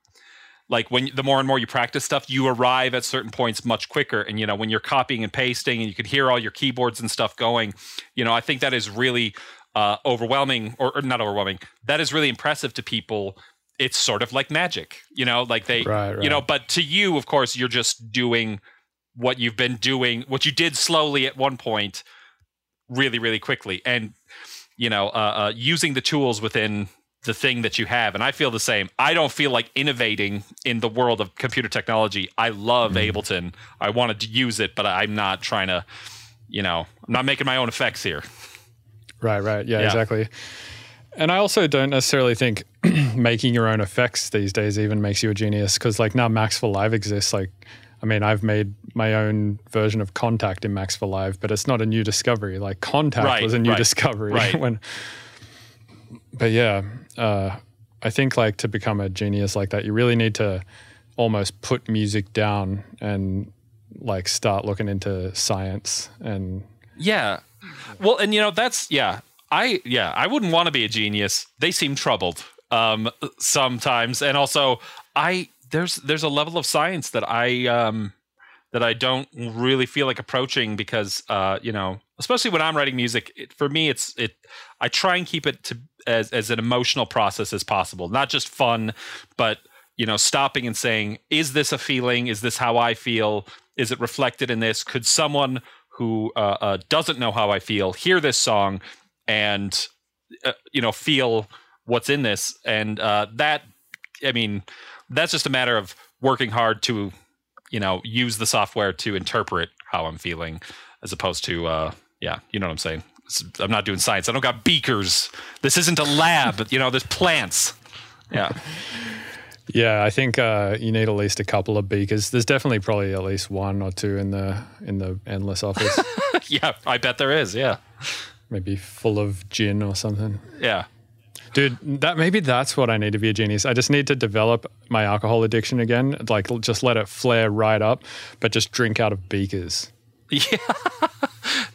Like when the more and more you practice stuff you arrive at certain points much quicker. And you know when you're copying and pasting and you can hear all your keyboards and stuff going you know i think that is really uh, overwhelming or, or not overwhelming that is really impressive to people. It's sort of like magic you know like they Right, you know but to you of course you're just doing what you've been doing what you did slowly at one point really really quickly and you know uh, uh, using the tools within the thing that you have and i feel the same i don't feel like innovating in the world of computer technology i love Mm. ableton i wanted to use it but i'm not trying to you know, I'm not making my own effects here. Right, right. Yeah, Yeah. exactly. And I also don't necessarily think [clears throat] making your own effects these days even makes you a genius because, like, now Max for Live exists. Like, I mean, I've made my own version of Kontakt in Max for Live, but it's not a new discovery. Like, Kontakt Right, was a new right, discovery. right. [laughs] when, but yeah, uh, I think, like, to become a genius like that, you really need to almost put music down and, like, start looking into science and Yeah. Well, and you know, that's yeah. I yeah, I wouldn't want to be a genius. They seem troubled um sometimes and also I there's there's a level of science that I um that I don't really feel like approaching because uh you know, especially when I'm writing music, it, for me it's it I try and keep it to as as an emotional process as possible, not just fun, but you know, stopping and saying, is this a feeling? Is this how I feel? Is it reflected in this? Could someone who uh, uh, doesn't know how I feel hear this song and uh, you know feel what's in this? And uh, that, I mean, that's just a matter of working hard to you know use the software to interpret how I'm feeling, as opposed to uh, yeah, you know what I'm saying. It's- I'm not doing science. I don't got beakers. This isn't a lab. you know, there's plants. Yeah. [laughs] Yeah, I think uh, you need at least a couple of beakers. There's definitely probably at least one or two in the in the endlesss office, [laughs] yeah, I bet there is. Yeah. maybe full of gin or something. Yeah. Dude, that maybe that's what I need to be a genius. I just need to develop my alcohol addiction again. Like, just let it flare right up, but just drink out of beakers. [laughs] Yeah,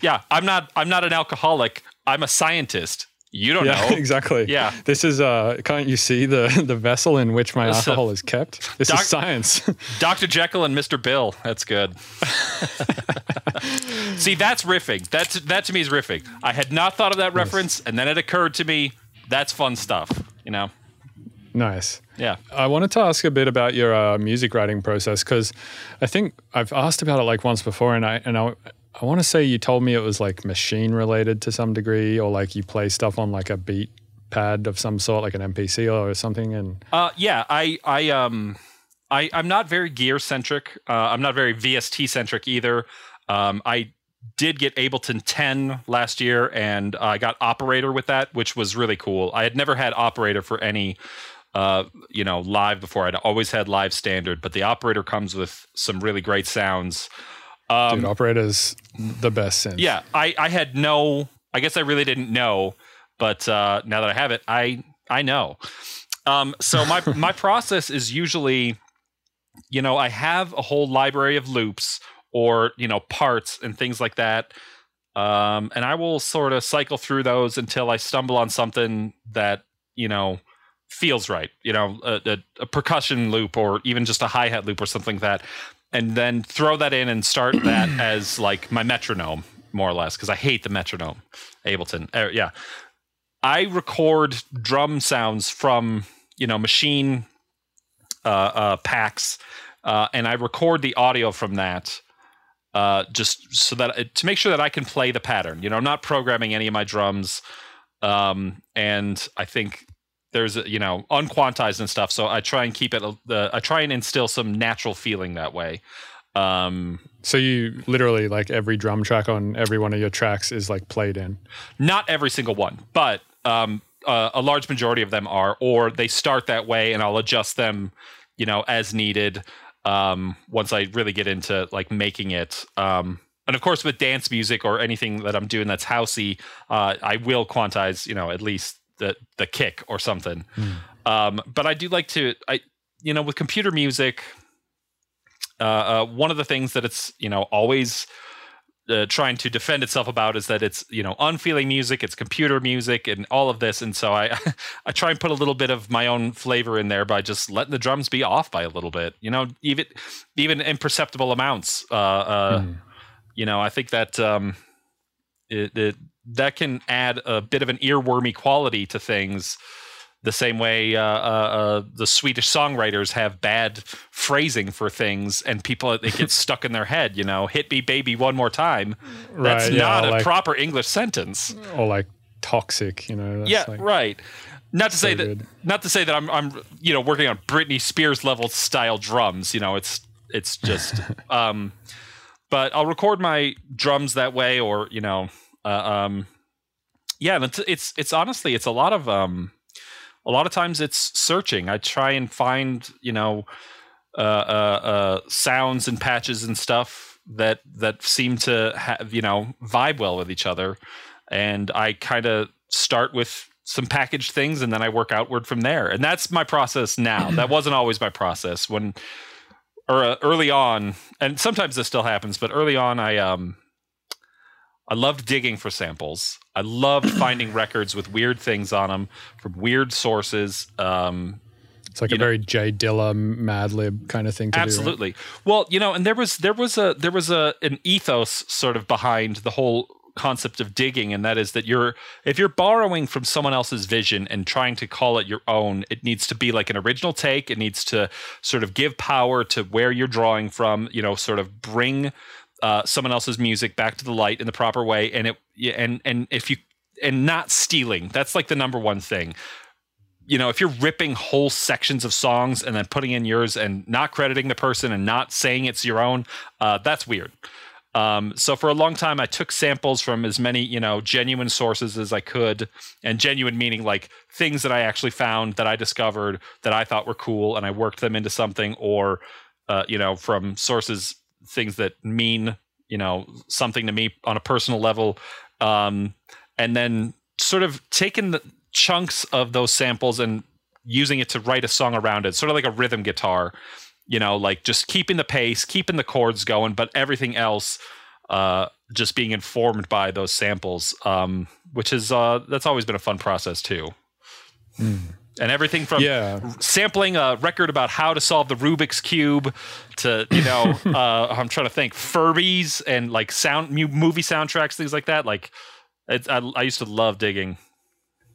yeah, I'm not I'm not an alcoholic. I'm a scientist. You don't Yeah, know. [laughs] exactly. Yeah. this is. uh Can't you see the [laughs] the vessel in which my This, alcohol is kept? This Doc- is science. Dr. Jekyll and Mr. Bill. That's good. See, that's riffing. That's that to me is riffing. I had not thought of that reference, and then it occurred to me. That's fun stuff. You know. nice. Yeah. I wanted to ask a bit about your uh, music writing process because I think I've asked about it like once before, and I and I, I want to say you told me it was like machine related to some degree, or like you play stuff on like a beat pad of some sort, like an MPC or something. And Uh, yeah, I, I, um, I, I'm not very gear centric. Uh, I'm not very VST centric either. Um, I did get Ableton 10 last year, and I got Operator with that, which was really cool. I had never had Operator for any, uh, you know, live before. I'd always had live standard, but the Operator comes with some really great sounds. Um, dude, is the best synth. Yeah, I, I had no. I guess I really didn't know, but uh, now that I have it, I I know. Um, so my [laughs] my process is usually, you know, I have a whole library of loops or you know parts and things like that, um, and I will sort of cycle through those until I stumble on something that you know feels right. You know, a, a, a percussion loop or even just a hi hat loop or something like that, and then throw that in and start [clears throat] that as like my metronome, more or less, because I hate the metronome. Ableton, Uh, yeah. I record drum sounds from you know machine uh, uh, packs, uh, and I record the audio from that. Uh, just so that to make sure that I can play the pattern. You know, I'm not programming any of my drums, um, and I think there's you know unquantized and stuff. So I try and keep it. Uh, I try and instill some natural feeling that way. Um, So you literally like every drum track on every one of your tracks is like played in. not every single one, but um, uh, a large majority of them are, or they start that way, and I'll adjust them, you know, as needed. Um, once I really get into like making it, um, and of course with dance music or anything that I'm doing that's housey, uh, I will quantize, you know, at least the the kick or something. Um, but I do like to, I you know, with computer music, uh, uh, one of the things that it's you know always uh, trying to defend itself about is that it's you know unfeeling music, it's computer music, and all of this. And so I [laughs] I try and put a little bit of my own flavor in there by just letting the drums be off by a little bit. You know, even even imperceptible amounts. Uh, uh, You know, I think that um, it, it that can add a bit of an earwormy quality to things. The same way uh, uh, uh, the Swedish songwriters have bad phrasing for things, and people it gets [laughs] stuck in their head. You know, "hit me, baby, one more time." That's Right, yeah, not a like- proper English sentence. Or like toxic, you know. Yeah, like, right. Not to say that. good. Not to say that I'm, I'm, you know, working on Britney Spears level style drums. You know, it's, it's just. [laughs] um, but I'll record my drums that way, or you know, uh, um, yeah, it's, it's it's honestly it's a lot of um, a lot of times it's searching. I try and find you know, uh, uh, uh, sounds and patches and stuff that that seem to have you know vibe well with each other, and I kind of start with some packaged things and then I work outward from there. And that's my process now. that [clears throat] wasn't always my process when or uh, early on, and sometimes this still happens, but early on I um I loved digging for samples. I loved [clears throat] finding records with weird things on them from weird sources. Um, It's like a know- very Jay Dilla Madlib kind of thing to do. right? absolutely. Well, you know, and there was there was a there was a an ethos sort of behind the whole concept of digging and that is that you're if you're borrowing from someone else's vision and trying to call it your own it needs to be like an original take it needs to sort of give power to where you're drawing from you know sort of bring uh, someone else's music back to the light in the proper way and it and and if you and not stealing that's like the number one thing you know, if you're ripping whole sections of songs and then putting in yours and not crediting the person and not saying it's your own, uh, that's weird. Um, so for a long time, I took samples from as many, you know, genuine sources as I could, and genuine meaning like things that I actually found that I discovered that I thought were cool, and I worked them into something, or uh, you know, from sources things that mean, you know, something to me on a personal level, um, and then sort of taking the chunks of those samples and using it to write a song around it, sort of like a rhythm guitar you know, like just keeping the pace, keeping the chords going, but everything else uh, just being informed by those samples, um, which is uh, that's always been a fun process too. And everything from Yeah. sampling a record about how to solve the Rubik's cube to you know, [laughs] uh, I'm trying to think Furbies and like sound movie soundtracks, things like that. Like, it's, I, I used to love digging.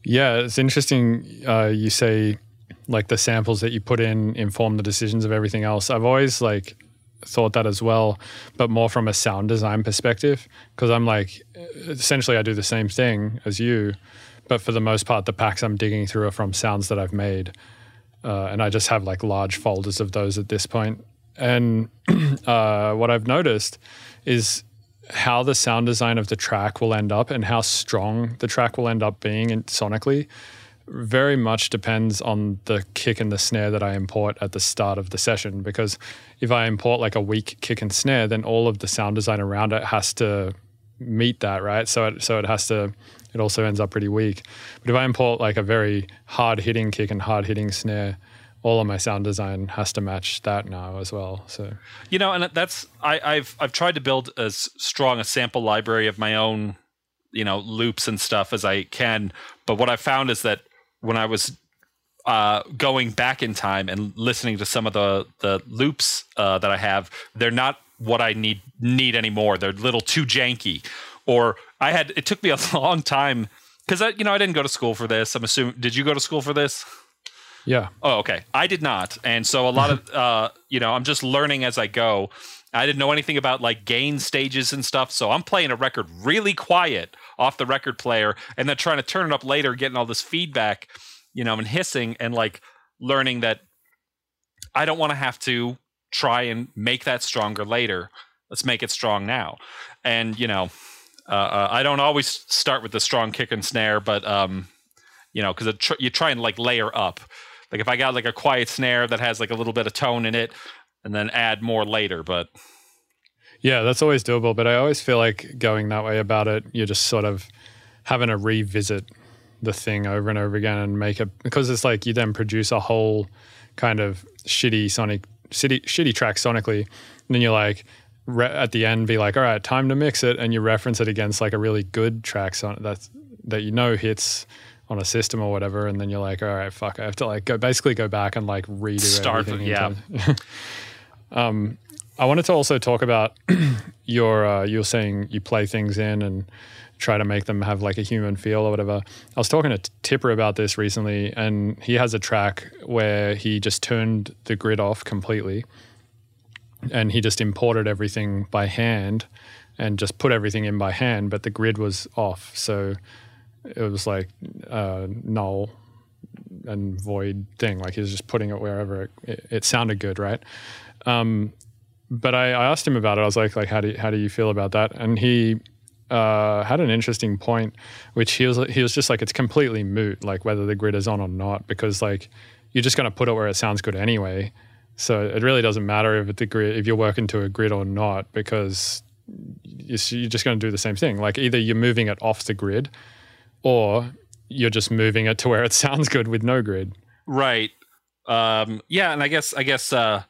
Yeah, it's interesting. Uh, you say like the samples that you put in inform the decisions of everything else. I've always like thought that as well, but more from a sound design perspective. Because I'm like, essentially, I do the same thing as you, but for the most part, the packs I'm digging through are from sounds that I've made, uh, and I just have like large folders of those at this point. And [clears throat] uh, what I've noticed is how the sound design of the track will end up and how strong the track will end up being in, sonically very much depends on the kick and the snare that I import at the start of the session. Because if I import like a weak kick and snare, then all of the sound design around it has to meet that, right? So it, so it has to. It also ends up pretty weak. But if I import like a very hard hitting kick and hard hitting snare, all of my sound design has to match that now as well. So You know, and that's I, I've I've tried to build as strong a sample library of my own, you know, loops and stuff as I can. But what I found is that when I was uh, going back in time and listening to some of the the loops uh, that I have, they're not what I need need anymore. They're a little too janky. Or I had it took me a [laughs] long time because I you know I didn't go to school for this. I'm assuming did you go to school for this? yeah, Oh, okay. I did not, and so a lot of [laughs] uh, you know, I'm just learning as I go. I didn't know anything about like gain stages and stuff, so I'm playing a record really quiet off the record player, and then trying to turn it up later, getting all this feedback, you know, and hissing, and like learning that I don't want to have to try and make that stronger later. Let's make it strong now, and you know, uh, uh, I don't always start with the strong kick and snare, but um, you know, because tr- you try and like layer up. Like if I got like a quiet snare that has like a little bit of tone in it, and then add more later. But Yeah, that's always doable, but I always feel like going that way about it, you're just sort of having to revisit the thing over and over again and make it because it's like you then produce a whole kind of shitty sonic shitty, shitty track sonically and then you're like re- at the end be like all right time to mix it and you reference it against like a really good track that's that you know hits on a system or whatever and then you're like all right fuck I have to like go basically go back and like redo Start everything yeah. time. [laughs] I wanted to also talk about [clears throat] your uh, you were saying you play things in and try to make them have like a human feel or whatever. I was talking to Tipper about this recently, and he has a track where he just turned the grid off completely, and he just imported everything by hand, and just put everything in by hand, but the grid was off, so it was like uh, null and void thing. Like he was just putting it wherever it, it, it sounded good, right? Um, but I, I asked him about it. I was like, like, how do you, how do you feel about that? And he uh, had an interesting point, which he was he was just like, it's completely moot, like whether the grid is on or not, because like you're just going to put it where it sounds good anyway. So it really doesn't matter if the grid if you're working to a grid or not, because you're just going to do the same thing. Like either you're moving it off the grid, or you're just moving it to where it [laughs] sounds good with no grid. Right. Um, yeah, and I guess I guess uh,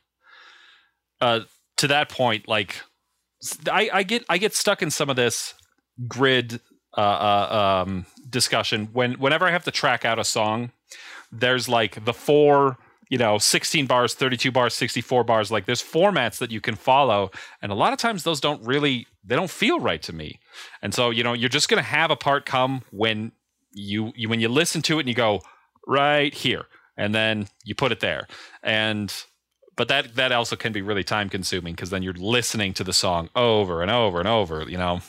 uh, to that point, like I, I get I get stuck in some of this grid uh, uh, um, discussion when whenever I have to track out a song. There's like the four, you know, 16 bars, 32 bars, 64 bars. Like there's formats that you can follow, and a lot of times those don't really they don't feel right to me. And so you know you're just gonna have a part come when you, you when you listen to it and you go right here and then you put it there and but that that also can be really time consuming because then you're listening to the song over and over and over you know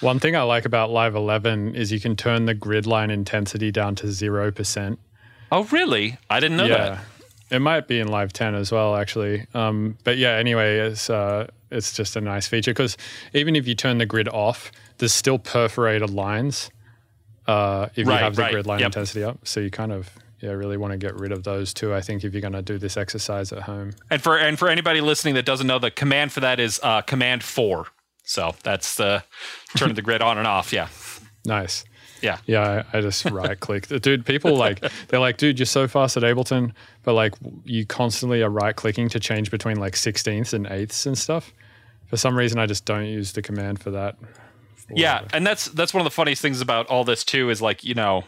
One thing I like about Live 11 is you can turn the grid line intensity down to 0%. oh really i didn't know yeah. that It might be in Live 10 as well, actually. Um, but yeah, anyway, it's uh, it's just a nice feature because even if you turn the grid off, there's still perforated lines uh, if Right, you have the right, grid line yep. intensity up. So you kind of yeah really want to get rid of those too. I think if you're going to do this exercise at home. and for and for anybody listening that doesn't know the command for that is uh, command 4 so that's the turning the grid on and off yeah Nice. Yeah Yeah, I, I just right click. Dude, people like they're like, dude, you're so fast at Ableton, but like you constantly are right clicking to change between like sixteenths and eighths and stuff. For some reason, I just don't use the command for that. Yeah, and that's that's one of the funniest things about all this too is like you know,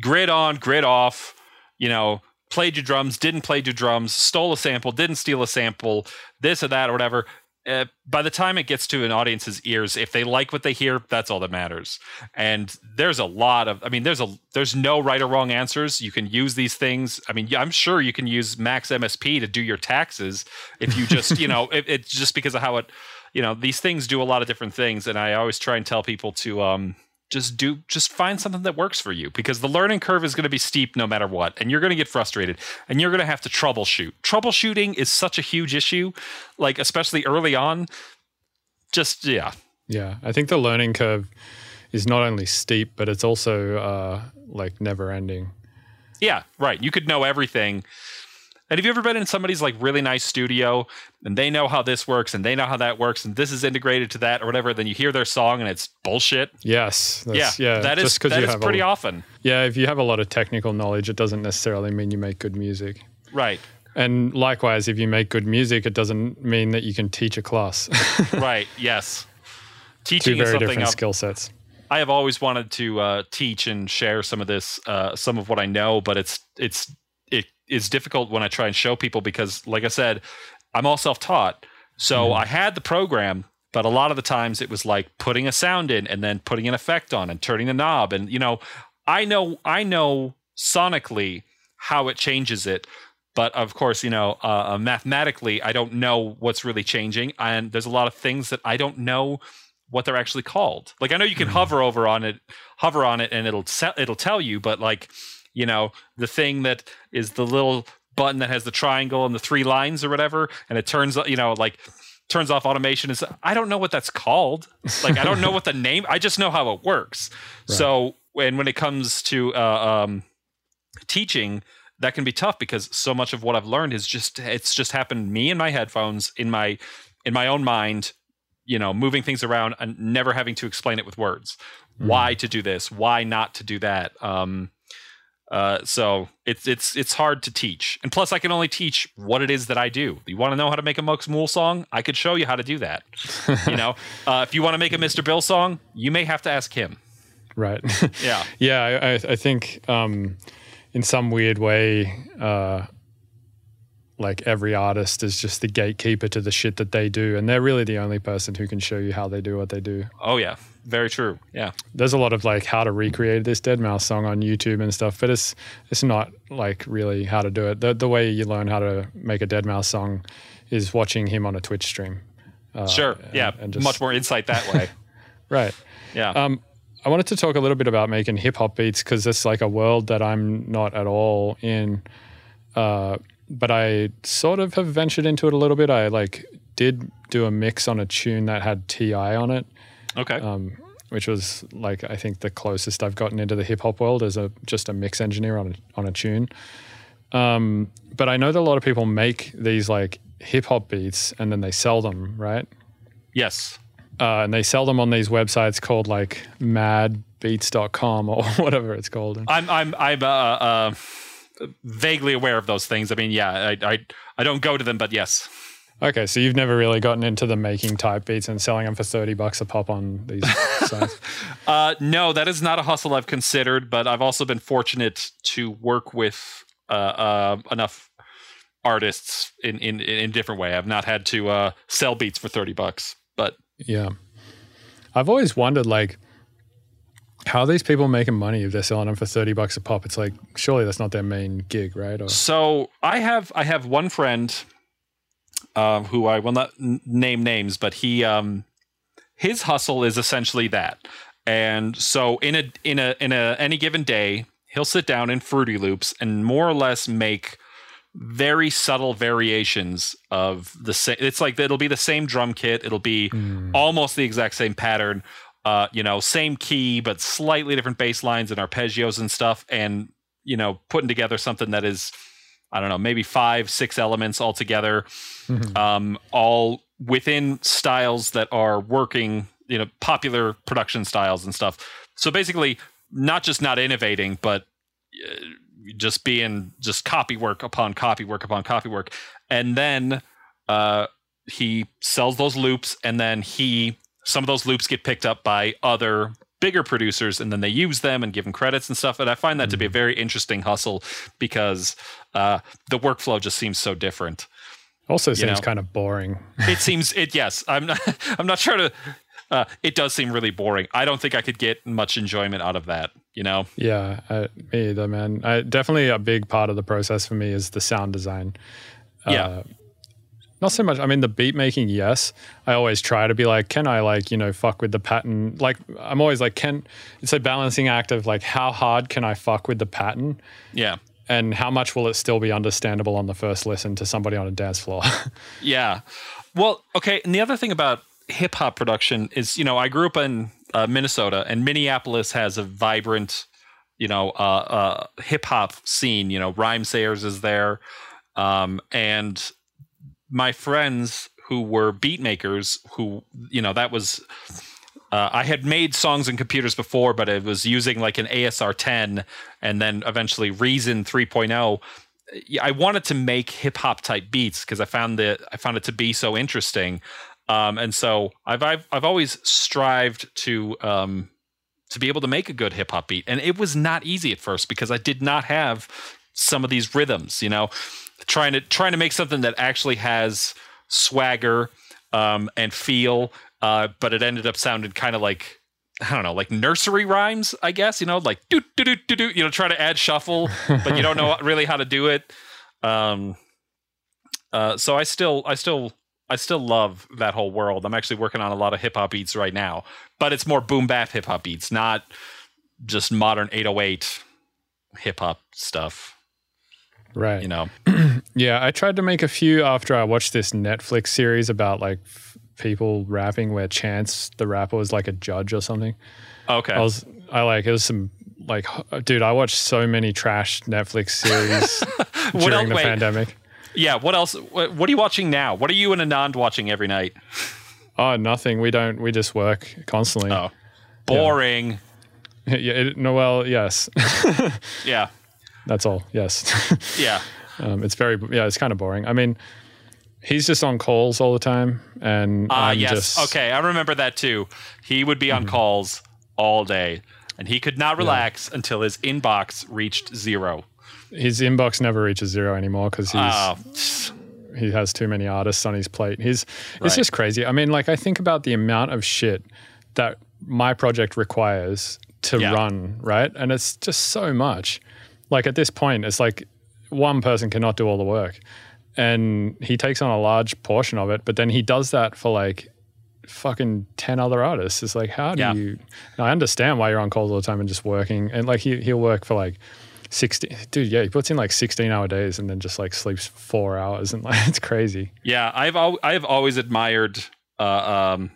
grid on, grid off. You know, played your drums, didn't play your drums, stole a sample, didn't steal a sample, this or that or whatever. Uh, by the time it gets to an audience's ears, if they like what they hear, that's all that matters. And there's a lot of, I mean, there's a there's no right or wrong answers. You can use these things. I mean, I'm sure you can use Max MSP to do your taxes if you just, you know, [laughs] it, it's just because of how it, you know, these things do a lot of different things. And I always try and tell people to um, just do, just find something that works for you because the learning curve is going to be steep no matter what. And you're going to get frustrated and you're going to have to troubleshoot. Troubleshooting is such a huge issue, like, especially early on. Just, yeah. Yeah, I think the learning curve is not only steep, but it's also uh, like never ending. Yeah, right. You could know everything. And have you ever been in somebody's like really nice studio and they know how this works and they know how that works and this is integrated to that or whatever? Then you hear their song and it's bullshit. Yes. Yeah, that's- yeah. that is that is pretty a, often. Yeah, if you have a lot of technical knowledge, it doesn't necessarily mean you make good music. Right, And likewise, if you make good music, it doesn't mean that you can teach a class. [laughs] right. Yes, Two teaching is very something different skill sets. I have always wanted to uh, teach and share some of this, uh, some of what I know, but it's it's it is difficult when I try and show people because, like I said, I'm all self-taught. So I had the program, but a lot of the times it was like putting a sound in and then putting an effect on and turning the knob, and you know, I know I know sonically how it changes it. But of course, you know, uh, uh, mathematically, I don't know what's really changing, and there's a lot of things that I don't know what they're actually called. Like I know you can hover over on it, hover on it, and it'll se- it'll tell you. But like, you know, the thing that is the little button that has the triangle and the three lines or whatever, and it turns, you know, like turns off automation is I don't know what that's called. Like I don't know what the [laughs] name. I just know how it works. So when when it comes to uh, um, teaching, that can be tough because so much of what I've learned is just it's just happened me in my headphones in my in my own mind you know moving things around and never having to explain it with words why to do this why not to do that um uh so it's it's it's hard to teach. And plus i can only teach what it is that i do. You want to know how to make a Mux Mool song? I could show you how to do that. You know? [laughs] Uh, if you want to make a mr bill song you may have to ask him. Right. yeah. [laughs] Yeah, I, I, I think um, in some weird way, uh, like every artist is just the gatekeeper to the shit that they do, and they're really the only person who can show you how they do what they do. oh yeah very true yeah There's a lot of like how to recreate this deadmau5 song on YouTube and stuff, but it's it's not like really how to do it. The the way you learn how to make a deadmau5 song is watching him on a Twitch stream. Uh, sure yeah and- and just- much more insight that way [laughs] Right. yeah Um, I wanted to talk a little bit about making hip hop beats because it's like a world that I'm not at all in. Uh, but I sort of have ventured into it a little bit. I like did do a mix on a tune that had Ti on it, Okay. um, which was like I think the closest I've gotten into the hip hop world as a just a mix engineer on a, on a tune. Um, but I know that a lot of people make these like hip hop beats and then they sell them, right? yes. Uh, and they sell them on these websites called like madbeats.com [laughs] or whatever it's called. I'm I'm I'm uh, uh, vaguely aware of those things. I mean, yeah, I, I I don't go to them, but yes. Okay, so you've never really gotten into the making type beats and selling them for 30 bucks a pop on these sites. [laughs] Uh, no, that is not a hustle I've considered, but I've also been fortunate to work with uh, uh, enough artists in, in in a different way. I've not had to uh, sell beats for thirty bucks, but Yeah. I've always wondered like how are these people making money if they're selling them for 30 bucks a pop? It's like surely that's not their main gig, right? Or So I have I have one friend uh, who I will not n- name names, but he um, his hustle is essentially that. And so in a in a in a any given day, he'll sit down in Fruity Loops and more or less make very subtle variations of the same. It's like it'll be the same drum kit. It'll be almost the exact same pattern. Uh, you know, same key, but slightly different bass lines and arpeggios and stuff. And you know, putting together something that is, I don't know, maybe five, six elements all together, um, all within styles that are working, you know, popular production styles and stuff. So basically, not just not innovating, but uh, just being just copy work upon copy work upon copy work. And then uh, he sells those loops, and then he some of those loops get picked up by other bigger producers and then they use them and give them credits and stuff and i find that to be a very interesting hustle because uh, the workflow just seems so different also seems know. kind of boring. it [laughs] seems it yes i'm not [laughs] i'm not trying to uh, it does seem really boring i don't think i could get much enjoyment out of that you know Yeah, uh, me either, man. I, definitely a big part of the process for me is the sound design. yeah Uh, not so much. I mean, the beat making, yes. I always try to be like, can I like, you know, fuck with the pattern? Like, I'm always like, can it's a balancing act of like, how hard can I fuck with the pattern, yeah and how much will it still be understandable on the first listen to somebody on a dance floor? [laughs] Yeah. Well, okay. And the other thing about hip hop production is, you know, I grew up in uh, Minnesota, and Minneapolis has a vibrant, you know, uh, uh, hip hop scene. You know, Rhymesayers is there, um, and my friends who were beat makers, who you know, that was. Uh, I had made songs in computers before, but it was using like an ASR 10 and then eventually Reason 3.0 I wanted to make hip hop type beats because I found that I found it to be so interesting, um, and so I've, I've I've always strived to um, to be able to make a good hip hop beat, and it was not easy at first because I did not have some of these rhythms. You know, trying to trying to make something that actually has swagger um, and feel, uh, but it ended up sounding kind of like I don't know, like nursery rhymes, I guess, you know, like do do do do do, you know, try to add shuffle, but you don't know [laughs] really how to do it. Um uh so I still I still I still love that whole world. I'm actually working on a lot of hip hop beats right now, but it's more boom bap hip hop beats, not just modern 808 hip hop stuff, right. you know. [clears throat] Yeah, I tried to make a few after I watched this Netflix series about like f- people rapping where Chance the rapper was like a judge or something. Okay. I was I like it was some like dude, I watched so many trash Netflix series [laughs] What during else- the wait. pandemic. yeah, what else what, what are you watching now? What are you and Anand watching every night? Oh, nothing. We don't. We just work constantly. Oh. Boring. [laughs] yeah. It, no. Well, yes. [laughs] Yeah. That's all. Yes. [laughs] Yeah. um, it's very. Yeah. It's kind of boring. I mean, he's just on calls all the time, and Ah, I'm yes. just okay, I remember that too. He would be on calls all day, and he could not relax until his inbox reached zero. His inbox never reaches zero anymore because he's Oh, he has too many artists on his plate. He's Right. it's just crazy. I mean, like I think about the amount of shit that my project requires to Yeah. run, right? And it's just so much. Like at this point, it's like one person cannot do all the work. And he takes on a large portion of it, but then he does that for like fucking 10 other artists. It's like, how do Yeah. you? I understand why you're on calls all the time and just working. And like he, he'll work for like 60 dude yeah he puts in like 16 hour days and then just like sleeps four hours and [laughs] like it's crazy Yeah, I've al- I've always admired uh, um,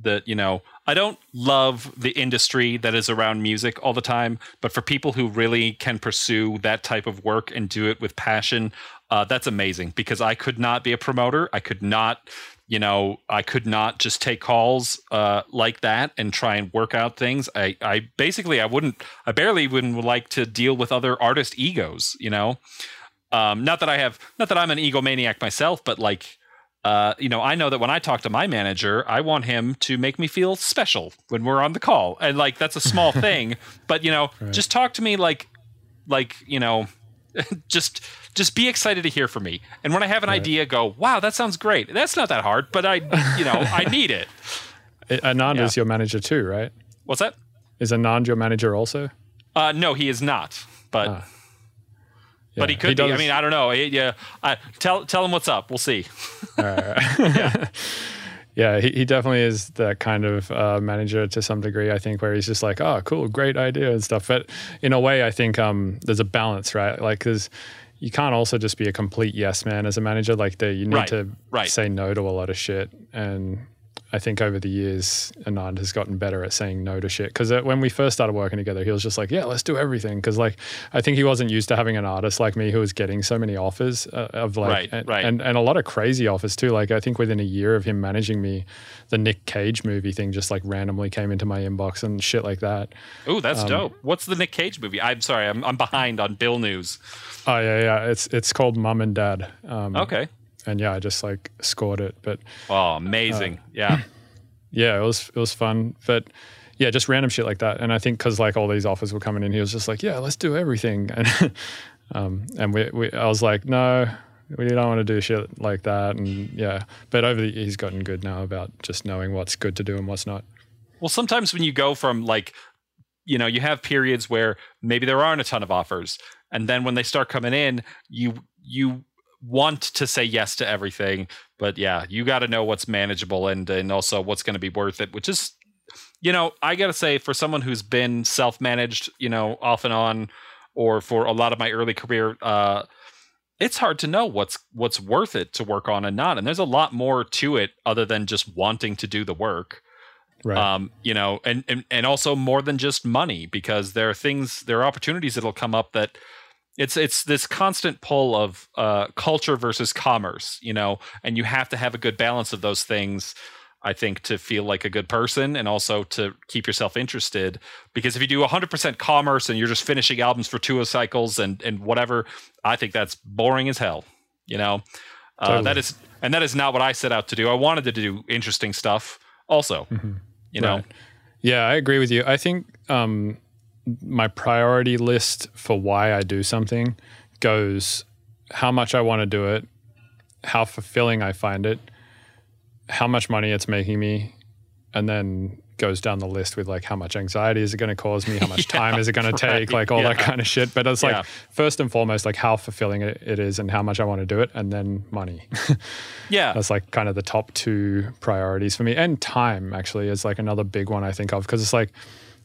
that you know I don't love the industry that is around music all the time, but for people who really can pursue that type of work and do it with passion, uh, that's amazing. Because I could not be a promoter, I could not, you know, I could not just take calls uh, like that and try and work out things. I, I basically I wouldn't, I barely even would like to deal with other artist egos, you know. Um, not that I have, not that I'm an egomaniac myself, but like uh, you know, I know that when I talk to my manager, I want him to make me feel special when we're on the call. And like that's a small [laughs] thing, but you know, just talk to me like like, you know, [laughs] just just be excited to hear from me. And when I have an idea, go, "Wow, that sounds great." That's not that hard, but I, you know, I [laughs] need it. I- Anand Yeah. is your manager too right What's that? is Anand your manager also Uh no, he is not. But Ah. But he Yeah, could be. does- I mean, I don't know. He- Yeah, uh, tell tell him what's up. We'll see. [laughs] yeah, he, he definitely is that kind of uh, manager to some degree. I think where he's just like, oh, cool, great idea and stuff. But in a way, I think um, there's a balance, right? Like, because you can't also just be a complete yes man as a manager. Like, the, you need Right, to right. say no to a lot of shit. And I think over the years, Anand has gotten better at saying no to shit. Because when we first started working together, he was just like, yeah, let's do everything. Because like, I think he wasn't used to having an artist like me who was getting so many offers uh, of like, Right, and, right. and and a lot of crazy offers too. Like I think within a year of him managing me, the Nick Cage movie thing just like randomly came into my inbox and shit like that. Ooh, Um, that's dope. What's the Nick Cage movie? I'm sorry, I'm I'm behind on Bill news. Oh yeah, yeah. It's it's called Mom and Dad. Um, Okay. And yeah, I just like scored it, but Oh, amazing. Uh, yeah. [laughs] [laughs] yeah, it was it was fun. But yeah, just random shit like that. And I think because like all these offers were coming in, he was just like, yeah, let's do everything. [laughs] And um, and we, we I was like, no. We don't want to do shit like that, and yeah. But over the, he's gotten good now about just knowing what's good to do and what's not. Well, sometimes when you go from like, you know, you have periods where maybe there aren't a ton of offers, and then when they start coming in, you you want to say yes to everything, but yeah, you got to know what's manageable and and also what's going to be worth it, which is, you know, I got to say for someone who's been self managed, you know, off and on, or for a lot of my early career. uh it's hard to know what's what's worth it to work on and not and there's a lot more to it other than just wanting to do the work Right. um, you know, and, and and also more than just money because there are things, there are opportunities that'll come up that it's it's this constant pull of uh, culture versus commerce, you know, and you have to have a good balance of those things. I think to feel like a good person and also to keep yourself interested. Because if you do 100% commerce and you're just finishing albums for two cycles and and whatever, I think that's boring as hell. You know, uh, Totally. that is and that is not what I set out to do. I wanted to do interesting stuff also. You know, Right. Yeah, I agree with you. I think um, my priority list for why I do something goes how much I want to do it, how fulfilling I find it, how much money it's making me, and then goes down the list with like how much anxiety is it going to cause me, how [laughs] much time is it going to take, like all that kind of shit. But it's like first and foremost, like how fulfilling it, it is and how much I want to do it, and then money. [laughs] yeah, That's like kind of the top two priorities for me. And time actually is like another big one I think of because it's like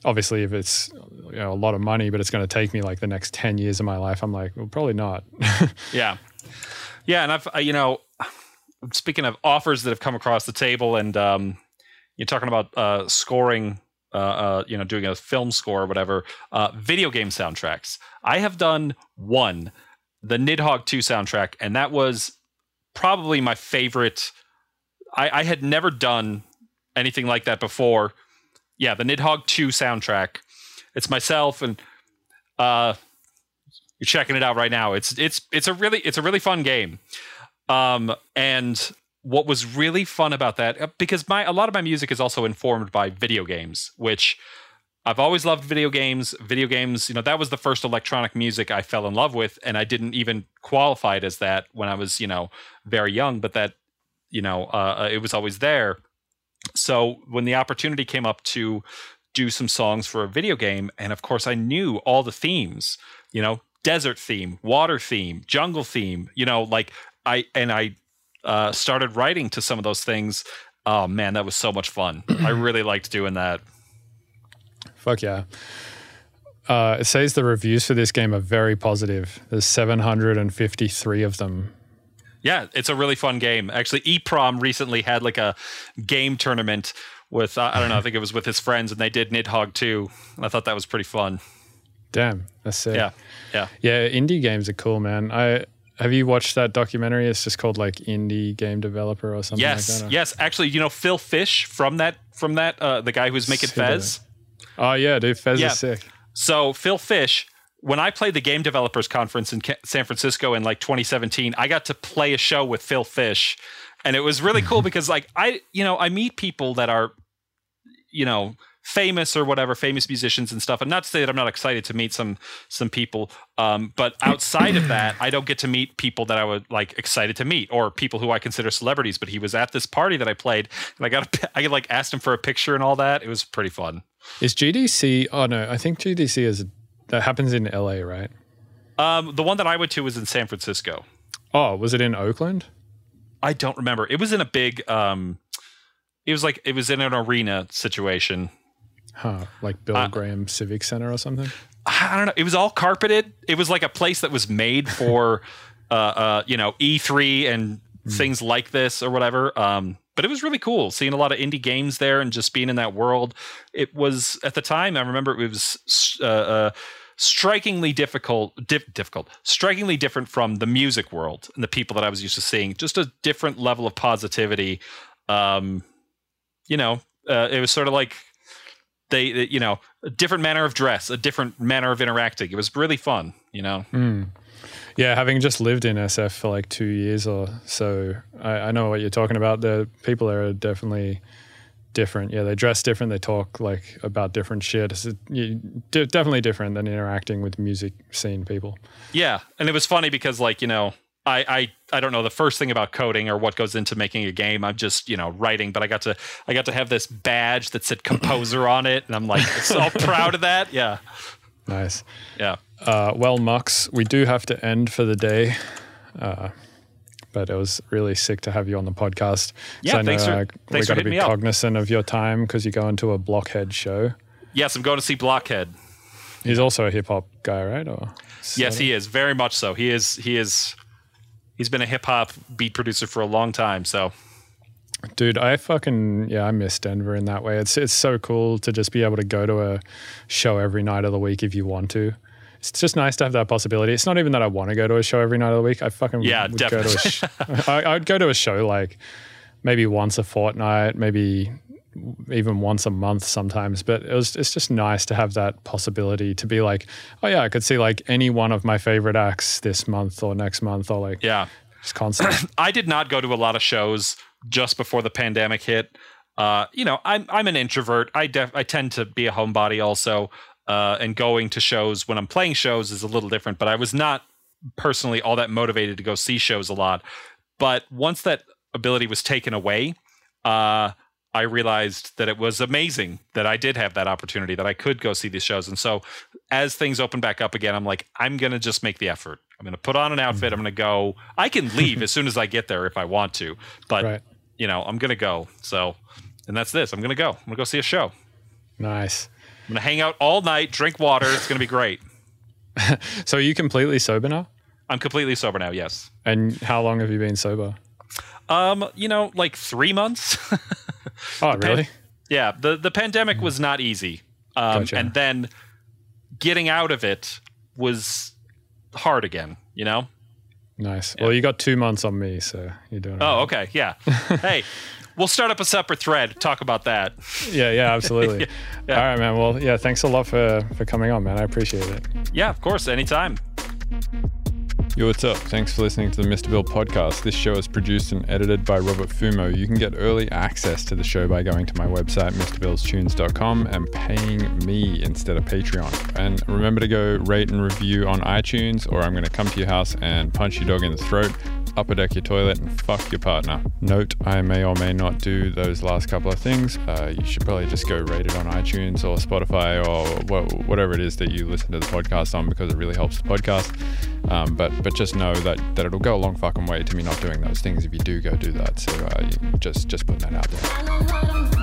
obviously if it's you know a lot of money, but it's going to take me like the next ten years of my life, I'm like, well, probably not. [laughs] Yeah, yeah, and I've uh, you know, speaking of offers that have come across the table, and um, you're talking about uh, scoring, uh, uh, you know, doing a film score or whatever, uh, video game soundtracks. I have done one, the Nidhogg Two soundtrack, and that was probably my favorite. I, I had never done anything like that before. Yeah, the Nidhogg Two soundtrack. It's myself and uh, you're checking it out right now. It's it's it's a really it's a really fun game. Um, and what was really fun about that uh, because my a lot of my music is also informed by video games, which I've always loved video games. Video games, you know, that was the first electronic music I fell in love with, and I didn't even qualify it as that when I was, you know, very young. But that, you know, uh, it was always there. So when the opportunity came up to do some songs for a video game, and of course I knew all the themes, you know, desert theme, water theme, jungle theme, you know, like I and I uh, started writing to some of those things. Oh man, that was so much fun. [clears throat] I really liked doing that. Fuck yeah. uh, it says the reviews for this game are very positive. There's 753 of them. Yeah, it's a really fun game. Actually, EPROM recently had like a game tournament with uh, I don't know, I think it was with his friends, and they did Nidhogg Two. I thought that was pretty fun. Damn, that's sick. Yeah, yeah. Yeah, indie games are cool, man. I have you watched that documentary? It's just called like indie game developer or something Yes, like that. yes. Actually, you know Phil Fish from that from that uh, the guy who's making Sick Fez. Oh yeah, dude, Fez Yeah. is sick. So Phil Fish, when I played the Game Developers Conference in San Francisco in like 2017, I got to play a show with Phil Fish, and it was really cool because like I, you know, I meet people that are, you know, famous or whatever, famous musicians and stuff. And not to say that I'm not excited to meet some some people, um, but outside of that, I don't get to meet people that I would like excited to meet or people who I consider celebrities. But he was at this party that I played, and I got a, I like asked him for a picture and all that. It was pretty fun. Is GDC? Oh no, I think GDC is that happens in LA, right? Um, the one that I went to was in San Francisco. Oh, was it in Oakland? I don't remember. It was in a big. Um, it was like it was in an arena situation. Huh, like Bill Uh, Graham Civic Center or something. I don't know. It was all carpeted. It was like a place that was made for, [laughs] uh, uh, you know, E3 and things like this or whatever. Um, but it was really cool seeing a lot of indie games there and just being in that world. It was at the time. I remember it was uh, uh, strikingly difficult, dif- difficult, strikingly different from the music world and the people that I was used to seeing. Just a different level of positivity. Um, you know, uh, it was sort of like they, they- you know, a different manner of dress, a different manner of interacting. It was really fun, you know. Yeah, having just lived in SF for like two years or so, I, I know what you're talking about. The people there are definitely different. Yeah, they dress different. They talk like about different shit. It's definitely different than interacting with music scene people. Yeah, and it was funny because like you know. I, I, I don't know the first thing about coding or what goes into making a game. I'm just you know writing, but I got to I got to have this badge that said composer on it, and I'm like [laughs] so proud of that. Yeah, Nice. yeah. Uh, well, Mux, we do have to end for the day. Uh, but it was really sick to have you on the podcast. Yeah, I know, thanks for- uh, thanks we got to be me up. cognizant of your time because you're going to a Blockhead show. Yes, I'm going to see Blockhead. He's also a hip hop guy, right? Or Yes, he is very much so. He is he is he's been a hip hop beat producer for a long time. So Dude, I fucking yeah, I miss Denver in that way. It's it's so cool to just be able to go to a show every night of the week if you want to. It's just nice to have that possibility. It's not even that I want to go to a show every night of the week. I fucking Yeah, would go to a definitely. sh- [laughs] I, I would go to a show like maybe once a fortnight, maybe even once a month sometimes. But it was it's just nice to have that possibility to be like, oh yeah, I could see like any one of my favorite acts this month or next month or like yeah, just constant. [clears throat] I did not go to a lot of shows just before the pandemic hit. Uh, you know, I'm I'm an introvert. I def- I tend to be a homebody also, uh, and going to shows when I'm playing shows is a little different. But I was not personally all that motivated to go see shows a lot. But once that ability was taken away, uh, I realized that it was amazing that I did have that opportunity, that I could go see these shows. And so, as things open back up again, I'm like, I'm gonna just make the effort. I'm gonna put on an outfit. I'm gonna go. I can leave as soon as I get there if I want to, but Right. you know, I'm gonna go. So, and that's this. I'm gonna go. I'm gonna go see a show. nice. I'm gonna hang out all night, drink water. It's gonna be great. [laughs] So are you completely sober now? I'm completely sober now. Yes. And how long have you been sober? Um, you know, like three months. [laughs] Oh, really? yeah. The the pandemic was not easy. Um, Gotcha. and then getting out of it was hard again. You know. Nice. Well, you got two months on me, so you're doing. Oh, right. okay. Yeah. [laughs] hey, we'll start up a separate thread. Talk about that. Yeah, yeah, absolutely. [laughs] Yeah. All right, man. Well, yeah, thanks a lot for for coming on, man. I appreciate it. Yeah, of course. Anytime. Yo, what's up? Thanks for listening to the Mr. Bill podcast. This show is produced and edited by Robert Fumo. You can get early access to the show by going to my website, MrBillsTunes.com, and paying me instead of Patreon. And remember to go rate and review on iTunes, or I'm going to come to your house and punch your dog in the throat, upper deck your toilet, and fuck your partner. Note, I may or may not do those last couple of things. Uh, you should probably just go rate it on iTunes or Spotify or wha- whatever it is that you listen to the podcast on because it really helps the podcast. Um, but but just know that, that it'll go a long fucking way to me not doing those things if you do go do that. So uh, just just putting that out there.